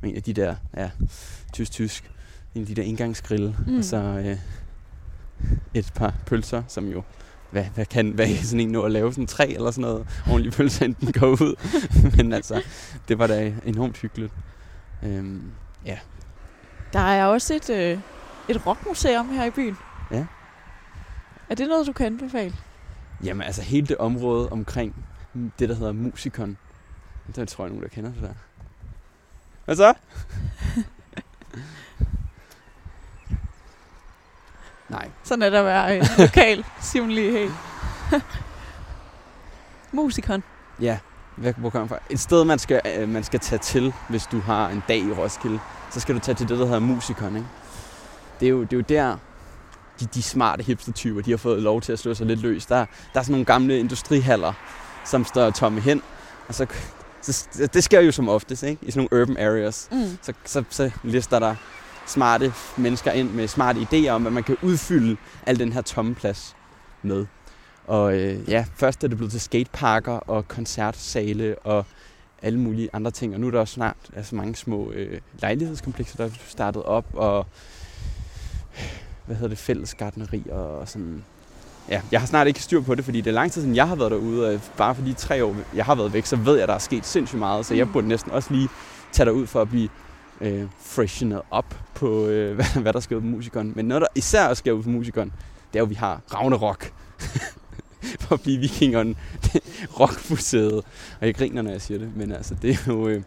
Med en af de der, ja, tysk-tysk. En af de der indgangsgrille. Mm. Og så øh, et par pølser, som jo hvad, hvad kan hvad kan sådan en nå at lave? Sådan tre eller sådan noget ordentlig pølse, enten går ud. [LAUGHS] Men altså, det var da enormt hyggeligt. Øhm, ja. Der er også et, øh, et rockmuseum her i byen. Ja. Er det noget, du kan anbefale? Jamen altså hele det område omkring det, der hedder Musikon. Det tror jeg nogen, der kender det der. Hvad så? [LAUGHS] Nej. Sådan er der at være en lokal Simon helt. [LAUGHS] Musikon. Ja, hvor kommer fra? Et sted, man skal, øh, man skal tage til, hvis du har en dag i Roskilde, så skal du tage til det, der hedder Musikon. Ikke? Det, er jo, det er jo der, de, de smarte hipster-typer, de har fået lov til at slå sig lidt løs. Der, der er sådan nogle gamle industrihaller, som står tomme hen, og så, så det sker jo som oftest, ikke? i sådan nogle urban areas. Mm. Så, så, så lister der smarte mennesker ind med smarte idéer om, hvad man kan udfylde al den her tomme plads med. Og øh, ja, først er det blevet til skateparker og koncertsale og alle mulige andre ting. Og nu er der også snart altså mange små øh, lejlighedskomplekser, der er startet op, og hvad hedder det, fællesgardneri og sådan. Ja, jeg har snart ikke styr på det, fordi det er lang tid siden, jeg har været derude, og bare fordi tre år, jeg har været væk, så ved jeg, at der er sket sindssygt meget, så jeg mm. burde næsten også lige tage derud for at blive øh, freshenet op på, øh, [LAUGHS] hvad, hvad der sker på musikeren. Men noget, der især sker på musikeren, det er jo, at vi har Ragnarok. [LAUGHS] for at blive vikingeren [LAUGHS] rockmuseet. Og jeg griner, når jeg siger det, men altså, det er jo... Øh,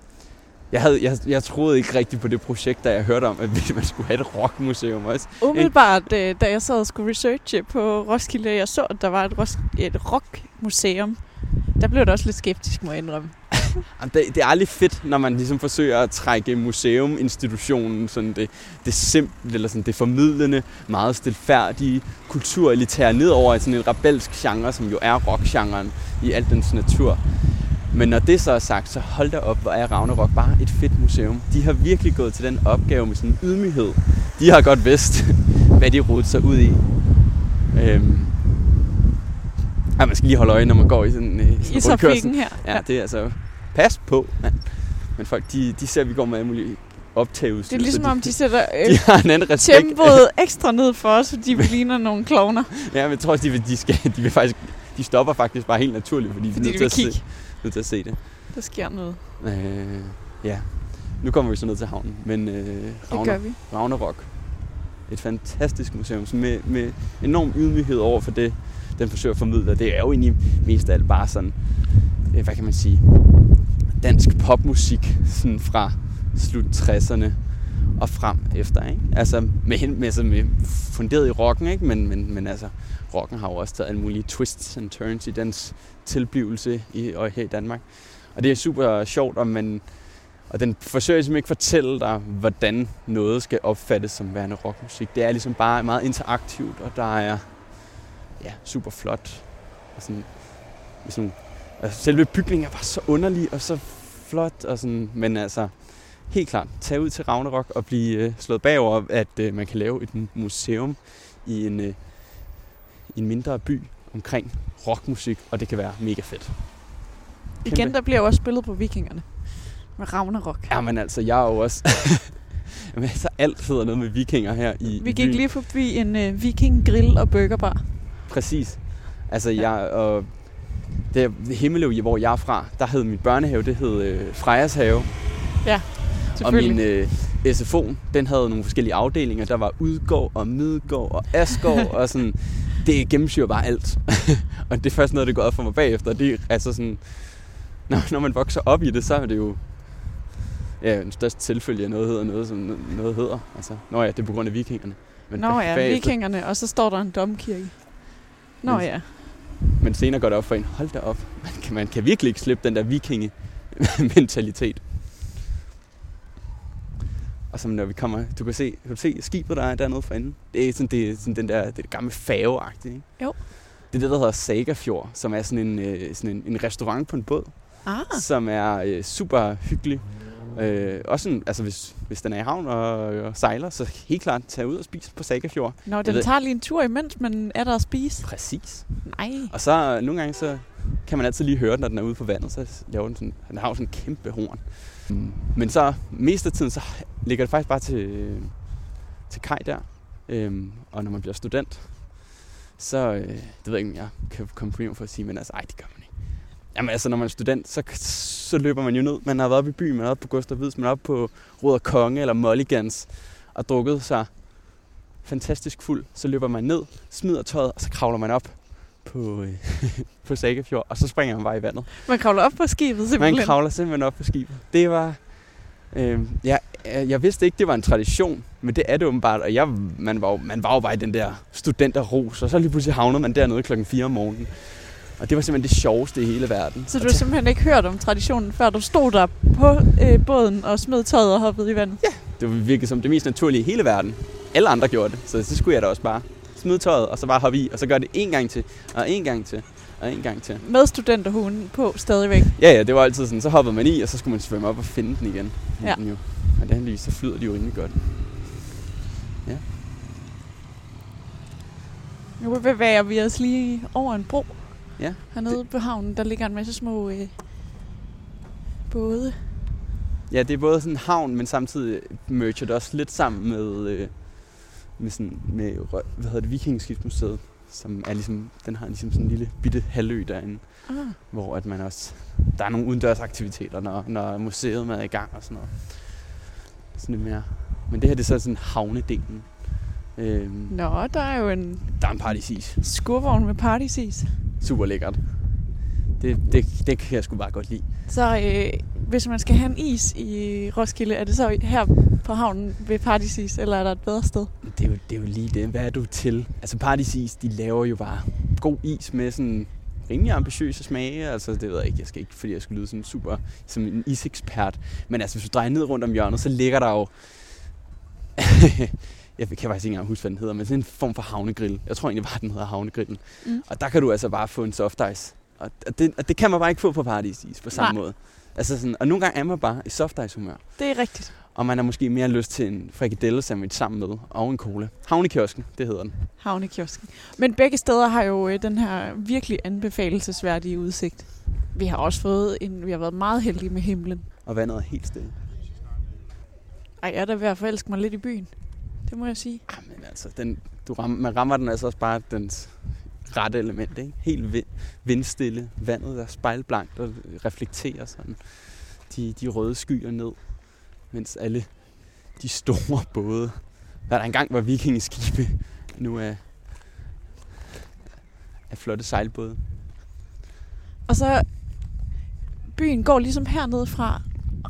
jeg, havde, jeg, jeg troede ikke rigtigt på det projekt, da jeg hørte om, at man skulle have et rockmuseum også. Umiddelbart, øh, da jeg sad og skulle researche på Roskilde, jeg så, at der var et, et rockmuseum, der blev det også lidt skeptisk, må jeg indrømme. [LAUGHS] det, det er aldrig fedt, når man ligesom forsøger at trække museuminstitutionen, sådan det, det simple, eller sådan det formidlende, meget stilfærdige, kulturelitære, ned over i sådan en rebelsk genre, som jo er rockgenren i al dens natur. Men når det så er sagt, så hold da op, hvor er Ragnarok bare et fedt museum. De har virkelig gået til den opgave med sådan en ydmyghed. De har godt vidst, [LAUGHS] hvad de rodet sig ud i. Øhm, ja, man skal lige holde øje, når man går i sådan, øh, sådan I trafikken her. Ja, ja, det er altså pas på, mand. Men folk, de, de ser, at vi går med alle mulige optagelser. Det er ligesom de, om, de sætter øh, de har en anden respekt. tempoet ekstra ned for os, fordi vi [LAUGHS] ligner nogle klovner. Ja, men jeg tror også, de, vil, de, skal, de, vil faktisk, de stopper faktisk bare helt naturligt, fordi, fordi de, de vil kigge. Nødt til at se det. Der sker noget. Øh, ja, nu kommer vi så ned til havnen. Men øh, Ravner, det. Ragnarok. Et fantastisk museum, med, med enorm ydmyghed over for det, den forsøger at formidle. Det er jo egentlig mest af alt bare sådan, øh, hvad kan man sige, dansk popmusik sådan fra slut 60'erne og frem efter. Ikke? Altså med, med, altså med funderet i rocken, ikke? Men, men, men altså, rocken har jo også taget alle mulige twists and turns i dens tilblivelse i, og her i Danmark. Og det er super sjovt, og, man, og den forsøger ligesom ikke fortælle dig, hvordan noget skal opfattes som værende rockmusik. Det er ligesom bare meget interaktivt, og der er ja, super flot. Og sådan, sådan Altså, selve bygningen var så underlig og så flot. Og sådan, men altså, helt klart, tag ud til Ragnarok og blive øh, slået bagover, at øh, man kan lave et museum i en, øh, i en mindre by omkring rockmusik, og det kan være mega fedt. Kæmpe. Igen, der bliver jo også spillet på vikingerne med Ragnarok. Ja, men altså, jeg er jo også... [LAUGHS] Jamen, så alt hedder noget med vikinger her i Vi gik byen. lige forbi en uh, viking grill og burgerbar. Præcis. Altså, ja. jeg, og det Himmeløv, hvor jeg er fra, der hed min børnehave, det hed øh, Frejas have. Ja, Og min øh, SFO, den havde nogle forskellige afdelinger. Der var Udgård og Midgård og Asgård [LAUGHS] og sådan. Det gennemsyrer bare alt. [LAUGHS] og det er først noget, det går op for mig bagefter. Det er altså sådan... når, når man vokser op i det, så er det jo ja, en største selvfølge, at noget hedder noget, som noget hedder. Altså, nå ja, det er på grund af vikingerne. Men Nå ja, bagefter, vikingerne, og så står der en domkirke. Nå men, ja. Men senere går det op for en, hold da op, man kan, man kan virkelig ikke slippe den der vikinge-mentalitet. Og så når vi kommer, du kan se, kan du se skibet, der er dernede for enden. Det er sådan, det er sådan den der, det gamle færgeagtige, ikke? Jo. Det er det, der hedder Sagafjord, som er sådan en, øh, sådan en, en restaurant på en båd. Ah. Som er øh, super hyggelig. Øh, også sådan, altså hvis, hvis den er i havn og, og sejler, så helt klart tage ud og spise på Sagafjord. Nå, den tager lige en tur imens, men er der at spise? Præcis. Nej. Og så nogle gange, så kan man altid lige høre den, når den er ude på vandet, så laver den sådan, den har jo sådan en kæmpe horn. Mm. Men så mest af tiden, så ligger det faktisk bare til, til kaj der. Øhm, og når man bliver student, så, øh, det ved jeg ikke, om jeg kan komme på for at sige, men altså, ej, det gør man ikke. Jamen altså, når man er student, så, så løber man jo ned. Man har været oppe i byen, man har været på Gustav Hvids, man er oppe på Ruder Konge eller Mulligans og drukket sig fantastisk fuld. Så løber man ned, smider tøjet, og så kravler man op på, øh, [LAUGHS] på Sagafjord, og så springer man bare i vandet. Man kravler op på skibet simpelthen? Man kravler simpelthen op på skibet. Det var... Øh, ja, jeg vidste ikke, det var en tradition, men det er det åbenbart, og jeg, man, var jo, man var jo bare i den der studenterros, og så lige pludselig havnede man dernede klokken 4 om morgenen. Og det var simpelthen det sjoveste i hele verden. Så du har simpelthen ikke hørt om traditionen, før du stod der på øh, båden og smed tøjet og hoppede i vandet? Ja, det var virkelig som det mest naturlige i hele verden. Alle andre gjorde det, så det skulle jeg da også bare. Smid tøjet, og så bare hoppe i, og så gør det en gang til, og en gang til, og en gang til. Med studenterhunden på stadigvæk? Ja, ja, det var altid sådan. Så hoppede man i, og så skulle man svømme op og finde den igen. Ja. Den jo. Og det så flyder de jo rimelig godt. Ja. Nu bevæger vi os lige over en bro. Ja. Hernede det... på havnen, der ligger en masse små øh, både. Ja, det er både sådan en havn, men samtidig merger det også lidt sammen med, øh, med, sådan, med hvad hedder det, Vikingskibsmuseet, som er ligesom, den har ligesom sådan en lille bitte halvø derinde, ah. hvor at man også, der er nogle udendørsaktiviteter, når, når museet er i gang og sådan noget. Sådan lidt mere. Men det her det er så sådan havnedelen. Øhm, Nå, der er jo en... Der er en partysis. Skurvogn med partysis. Super lækkert. Det, det, det kan jeg sgu bare godt lide. Så øh, hvis man skal have en is i Roskilde, er det så her på havnen ved Partysis, eller er der et bedre sted? Det er jo, det er jo lige det. Hvad er du til? Altså Partysis, de laver jo bare god is med sådan rimelig ambitiøse smage. Altså, det ved jeg ikke. Jeg skal ikke, fordi jeg skulle lyde sådan super som en isekspert. Men altså, hvis du drejer ned rundt om hjørnet, så ligger der jo... [LAUGHS] jeg kan faktisk ikke engang huske, hvad den hedder, men sådan en form for havnegrill. Jeg tror egentlig bare, den hedder havnegrillen. Mm. Og der kan du altså bare få en soft ice. Og det, og det kan man bare ikke få på Partysis på samme Nej. måde. Altså sådan, og nogle gange er man bare i soft ice humør. Det er rigtigt. Og man har måske mere lyst til en frikadelle sandwich sammen med, og en cola. Havnekiosken, det hedder den. Havnekiosken. Men begge steder har jo øh, den her virkelig anbefalelsesværdige udsigt. Vi har også fået en, vi har været meget heldige med himlen. Og vandet er helt stille. Ej, jeg er da ved at forelske mig lidt i byen. Det må jeg sige. Jamen altså, den, du ram, man rammer den altså også bare dens rette element. Ikke? Helt vind, vindstille. Vandet er spejlblankt og reflekterer sådan de, de røde skyer ned. Mens alle de store både, hvad der engang var vikingeskibe, nu er, er flotte sejlbåde. Og så byen går ligesom hernede fra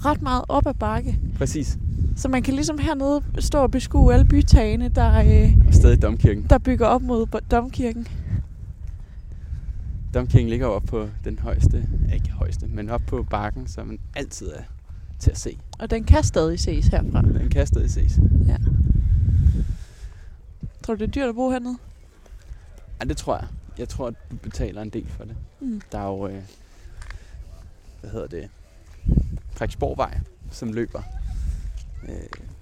ret meget op ad bakke. Præcis. Så man kan ligesom hernede stå og beskue alle bytagene, der, øh, og stadig domkirken. der bygger op mod domkirken. Domkirken ligger op på den højeste, ikke højeste, men op på bakken, som man altid er til at se. Og den kan stadig ses herfra? Den kan stadig ses. Ja. Tror du, det er dyrt at bo hernede? Ja, det tror jeg. Jeg tror, at du betaler en del for det. Mm. Der er jo, øh, hvad hedder det, Frederiksborgvej, som løber øh,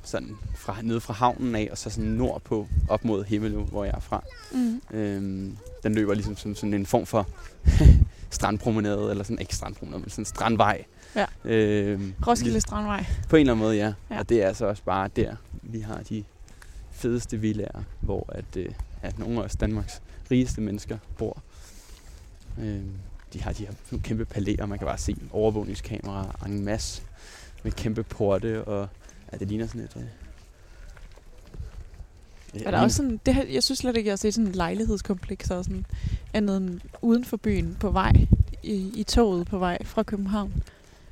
sådan fra, nede fra havnen af, og så sådan nordpå, op mod Himmelu, hvor jeg er fra. Mm. Øhm, den løber ligesom som sådan en form for [LAUGHS] strandpromenade, eller sådan, ikke strandpromenade, men sådan en strandvej. Ja. Øhm, Roskilde Strandvej. På en eller anden måde, ja. ja. Og det er altså også bare der, vi har de fedeste villager, hvor at, øh, at nogle af os Danmarks rigeste mennesker bor. Øhm, de har de her kæmpe palæer, man kan bare se overvågningskameraer en masse med kæmpe porte, og ja, det ligner sådan et... Øh, er der også sådan, det her, jeg synes slet ikke, jeg har set sådan et lejlighedskompleks og sådan andet end uden for byen på vej i, i toget på vej fra København.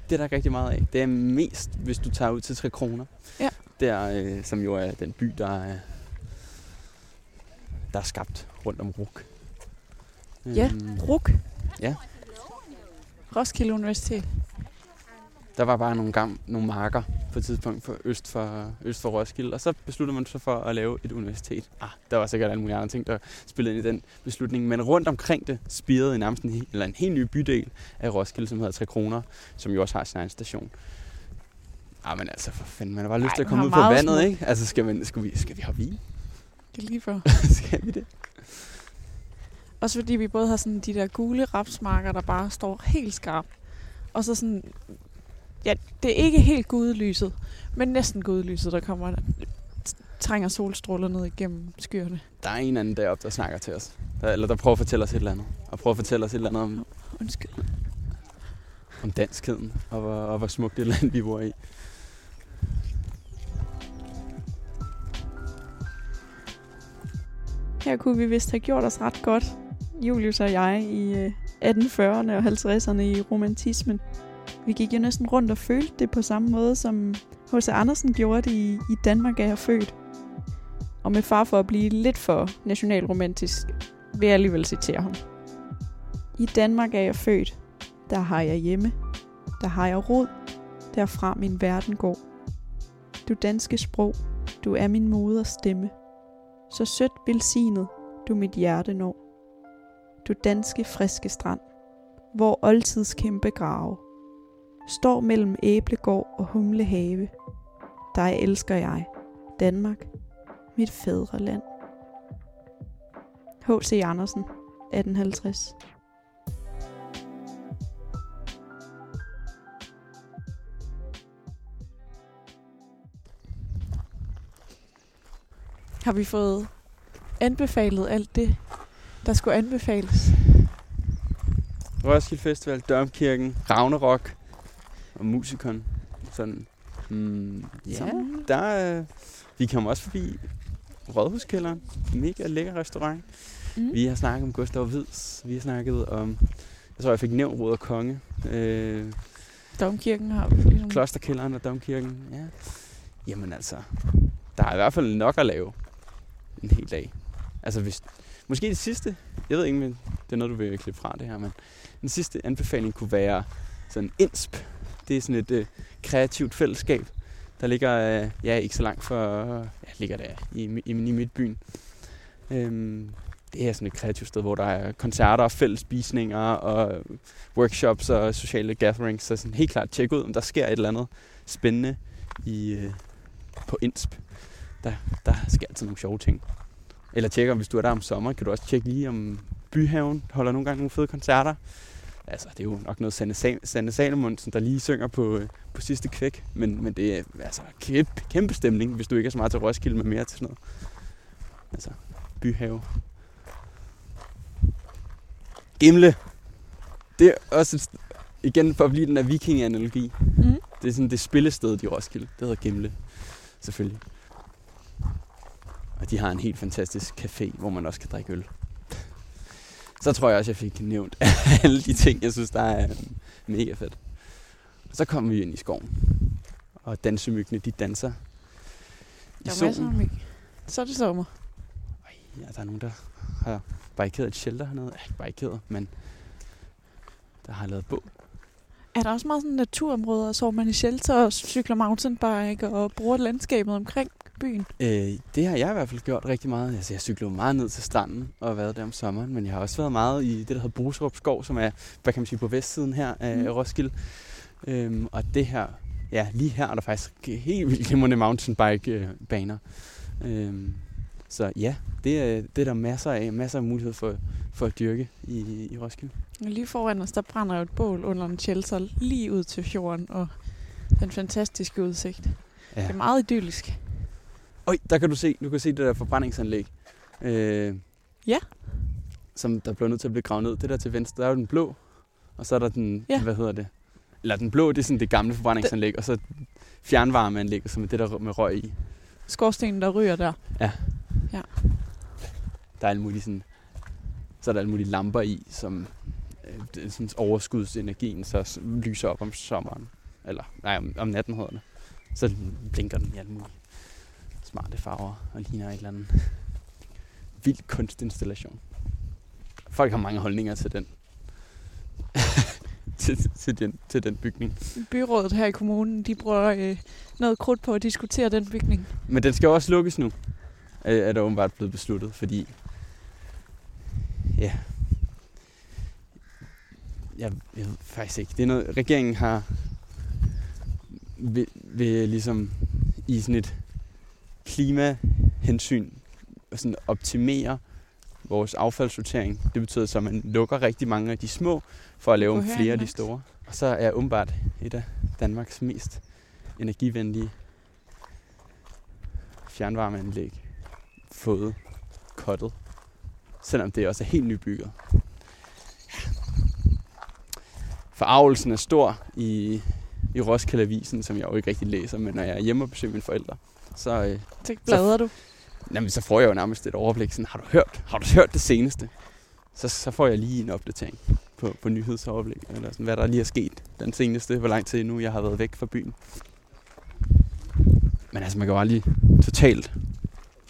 Det er der ikke rigtig meget af. Det er mest, hvis du tager ud til 3 kroner. Ja. Der, øh, som jo er den by, der er, der er skabt rundt om Ruk. Ja. Øhm, RUK. Ja. Roskilde Universitet. Der var bare nogle, gang, nogle marker på et tidspunkt for øst, for øst for Roskilde, og så besluttede man sig for at lave et universitet. Ah, der var sikkert alle mulige andre ting, der spillede ind i den beslutning, men rundt omkring det spirede nærmest en, eller en helt ny bydel af Roskilde, som hedder 3 kroner, som jo også har sin egen station. Ah, men altså, for fanden, man har bare lyst Ej, til at komme ud på vandet, smuk. ikke? Altså, skal, man, skal, vi, skal vi hoppe i? Det er lige før. [LAUGHS] skal vi det? Også fordi vi både har sådan de der gule rapsmarker, der bare står helt skarpt. Og så sådan... Ja, det er ikke helt gudelyset, men næsten gudelyset, der kommer trænger solstråler ned igennem skyerne. Der er en anden deroppe, der snakker til os. Der, eller der prøver at fortælle os et eller andet. Og prøver at fortælle os et eller andet om, Undskyld. om danskheden, og hvor, og hvor smukt det land, vi bor i. Her kunne vi vist have gjort os ret godt, Julius og jeg, i øh, 1840'erne og 50'erne i romantismen. Vi gik jo næsten rundt og følte det på samme måde, som H.C. Andersen gjorde det i, i Danmark er jeg født. Og med far for at blive lidt for nationalromantisk, vil jeg alligevel citere ham. I Danmark er jeg født, der har jeg hjemme, der har jeg rod, derfra min verden går. Du danske sprog, du er min moders stemme så sødt velsignet du mit hjerte når. Du danske friske strand, hvor oldtidskæmpe grave, står mellem æblegård og humlehave. Dig elsker jeg, Danmark, mit fædreland. H.C. Andersen, 1850. Har vi fået anbefalet alt det, der skulle anbefales? Roskilde Festival, Dørmkirken, Ragnarok og Musikon. Sådan, mm, ja, Sådan. der er, vi kommer også forbi Rådhuskælderen. Mega lækker restaurant. Mm. Vi har snakket om Gustav Vids. Vi har snakket om, jeg tror jeg fik nævnt Råd og Konge. Øh, Domkirken har vi ligesom... Klosterkælderen og Domkirken. Ja. Jamen altså, der er i hvert fald nok at lave en hel dag. Altså hvis, måske det sidste, jeg ved ikke, men det er noget, du vil klippe fra det her, men den sidste anbefaling kunne være sådan INSP. Det er sådan et øh, kreativt fællesskab, der ligger, øh, ja, ikke så langt for, ja, ligger der i, i, i midtbyen. Øhm, det er sådan et kreativt sted, hvor der er koncerter, og fællesspisninger og workshops og sociale gatherings. Så sådan helt klart tjek ud, om der sker et eller andet spændende i, øh, på INSP. Der, der sker altid nogle sjove ting. Eller tjek om, hvis du er der om sommer, kan du også tjekke lige om Byhaven holder nogle gange nogle fede koncerter. Altså, det er jo nok noget Sanne, Sa- Sanne Salomonsen, der lige synger på, øh, på sidste kvæk. Men, men det er altså kæmpe, kæmpe stemning, hvis du ikke er så meget til Roskilde, med mere til sådan noget. Altså, Byhave. Gimle. Det er også et, igen for at blive den der viking-analogi. Mm. Det er sådan det spillested i Roskilde. Det hedder Gimle. Selvfølgelig. Og de har en helt fantastisk café, hvor man også kan drikke øl. Så tror jeg også, jeg fik nævnt [LAUGHS] alle de ting, jeg synes, der er øhm, mega fedt. Og så kommer vi ind i skoven. Og dansemyggene, de danser. I Der er solen. Så er det sommer. Ja, der er nogen, der har barrikeret et shelter hernede. Ikke barrikeret, men der har lavet bål. Er der også meget sådan naturområder, så man i shelter og cykler mountainbike og bruger landskabet omkring byen? Øh, det har jeg i hvert fald gjort rigtig meget. Altså, jeg cykler meget ned til stranden og har været der om sommeren, men jeg har også været meget i det, der hedder Bruserup Skov, som er, hvad kan man sige, på vestsiden her af Mm. Roskilde. Øhm, og det her, ja, lige her er der faktisk helt vildt glimrende mountainbike-baner. Øhm, så ja, det er, det er der masser af, masser af mulighed for, for at dyrke i, i Roskilde. Og lige foran os, der brænder jo et bål under en shelter lige ud til fjorden og den fantastiske udsigt. Ja. Det er meget idyllisk. Øj, der kan du se, du kan se det der forbrændingsanlæg. Øh, Ja. Som der blev nødt til at blive gravet ned. Det der til venstre, der er jo den blå. Og så er der den, Ja. hvad hedder det? Eller den blå, det er sådan det gamle forbrændingsanlæg. Og så fjernvarmeanlægget, som er det, der med røg i. Skorstenen, der ryger der. Der er alle mulige sådan, så er der alle mulige lamper i, som øh, sådan overskudsenergien så lyser op om sommeren. Eller nej, om, om natten hedder det. Så blinker den i alle mulige smarte farver og ligner et eller andet vild kunstinstallation. Folk har mange holdninger til den. [LAUGHS] til, til, den, til den bygning. Byrådet her i kommunen, de bruger øh, noget krudt på at diskutere den bygning. Men den skal også lukkes nu, er er der åbenbart blevet besluttet, fordi... Ja... Jeg, jeg ved faktisk ikke. Det er noget, regeringen har... Vil, vil ligesom i sådan et klimahensyn sådan optimere vores affaldssortering. Det betyder så, at man lukker rigtig mange af de små, for at lave flere af de store. Og så er åbenbart et af Danmarks mest energivenlige fjernvarmeanlæg fået kottet. Selvom det også er helt nybygget. Forarvelsen er stor i, i Roskilde Avisen, som jeg jo ikke rigtig læser, men når jeg er hjemme og besøger mine forældre, så, øh, Så bladrer du. jamen, så får jeg jo nærmest et overblik. Sådan, har du hørt? Har du hørt det seneste? Så, så får jeg lige en opdatering på, på nyhedsoverblik, eller sådan, hvad der lige er sket den seneste, hvor lang tid nu jeg har været væk fra byen. Men altså, man kan jo aldrig totalt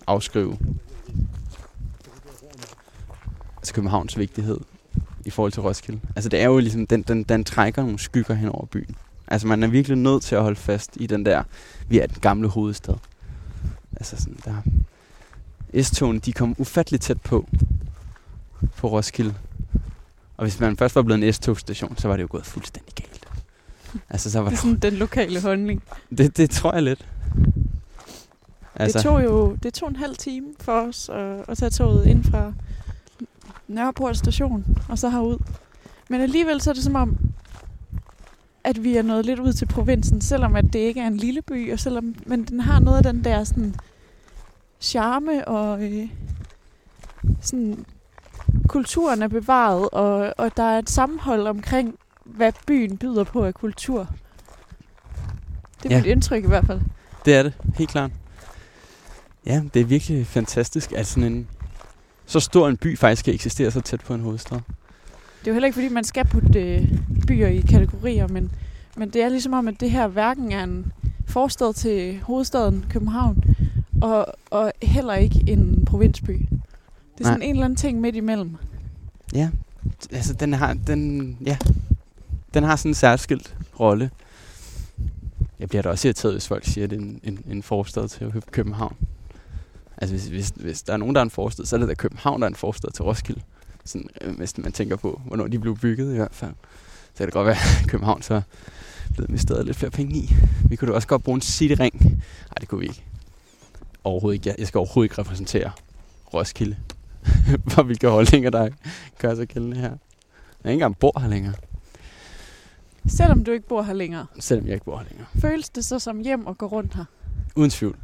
afskrive altså Københavns vigtighed i forhold til Roskilde. Altså det er jo ligesom, den, den, den trækker nogle skygger hen over byen. Altså man er virkelig nødt til at holde fast i den der, vi er den gamle hovedstad. Altså sådan der, S-togene, de kom ufatteligt tæt på, på Roskilde. Og hvis man først var blevet en S-togstation, så var det jo gået fuldstændig galt. Altså så var Det er sådan den lokale holdning. det, det tror jeg lidt. Altså. Det tog jo det tog en halv time for os at, at tage toget ind fra Nørreport station og så herud. Men alligevel så er det som om, at vi er nået lidt ud til provinsen, selvom at det ikke er en lille by, og selvom, men den har noget af den der sådan charme og øh, sådan kulturen er bevaret, og, og der er et sammenhold omkring, hvad byen byder på af kultur. Det er Ja. mit indtryk i hvert fald. Det er det, helt klart. Ja, det er virkelig fantastisk, at sådan en så stor en by faktisk kan eksistere så tæt på en hovedstad. Det er jo heller ikke, fordi man skal putte øh, byer i kategorier, men, men det er ligesom om, at det her hverken er en forstad til hovedstaden København, og, og heller ikke en provinsby. Det er sådan Nej. en eller anden ting midt imellem. Ja, altså den har, den, ja, den har sådan en særskilt rolle. Jeg bliver da også irriteret, hvis folk siger, at det er en, en, en forstad til Kø- København. Altså hvis, hvis, hvis der er nogen, der er en forstad, så er det da København, der er en forstad til Roskilde. Sådan, øh, hvis man tænker på, hvornår de blev bygget i hvert fald. Så kan det godt være, at København så er blevet investeret lidt flere penge i. Vi kunne da også godt bruge en cityring. Nej, det kunne vi ikke. Overhovedet ikke. Jeg- skal overhovedet ikke repræsentere Roskilde. [LAUGHS] For hvilke holdninger, der gør sig gældende her. Jeg ikke engang bor her længere, Selvom du ikke bor her længere, selvom jeg ikke bor her længere. føles det så som hjem at gå rundt her? Uden tvivl.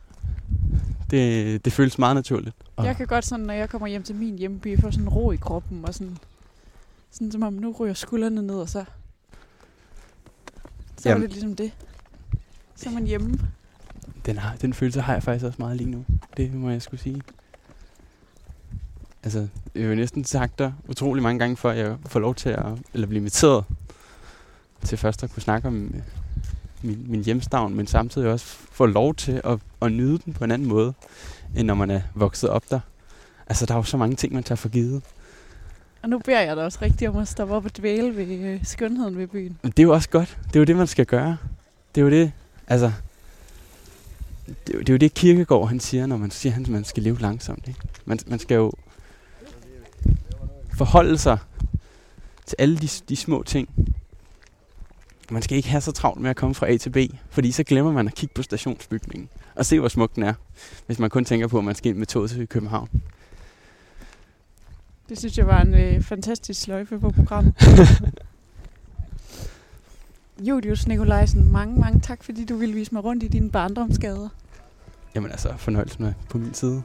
Det, det føles meget naturligt. Jeg kan godt sådan, når jeg kommer hjem til min hjemby, få sådan ro i kroppen, og sådan, sådan som om nu ryger skuldrene ned, og så, så er Jamen. det ligesom det. Så er man hjemme. den, har, den følelse har jeg faktisk også meget lige nu. Det må jeg skulle sige. Altså, jeg har jo næsten sagt dig utrolig mange gange, før jeg får lov til at, eller blive inviteret til først at kunne snakke om øh, min, min hjemstavn, men samtidig også få lov til at, at nyde den på en anden måde, end når man er vokset op der. Altså, der er jo så mange ting, man tager for givet. Og nu beder jeg dig også rigtig om at stoppe op og dvæle ved øh, skønheden ved byen. Det er jo også godt. Det er jo det, man skal gøre. Det er jo det, altså... Det er jo det, er jo det Kirkegaard, han siger, når man siger, at man skal leve langsomt. Ikke? Man, man skal jo forholde sig til alle de, de små ting. Man skal ikke have så travlt med at komme fra A til B, fordi så glemmer man at kigge på stationsbygningen og se, hvor smuk den er, hvis man kun tænker på, at man skal ind med toget til København. Det synes jeg var en øh, fantastisk sløjfe på programmet. [LAUGHS] Julius Nikolajsen, mange, mange tak, fordi du ville vise mig rundt i dine barndomsgader. Jamen altså, fornøjelsen er på min side.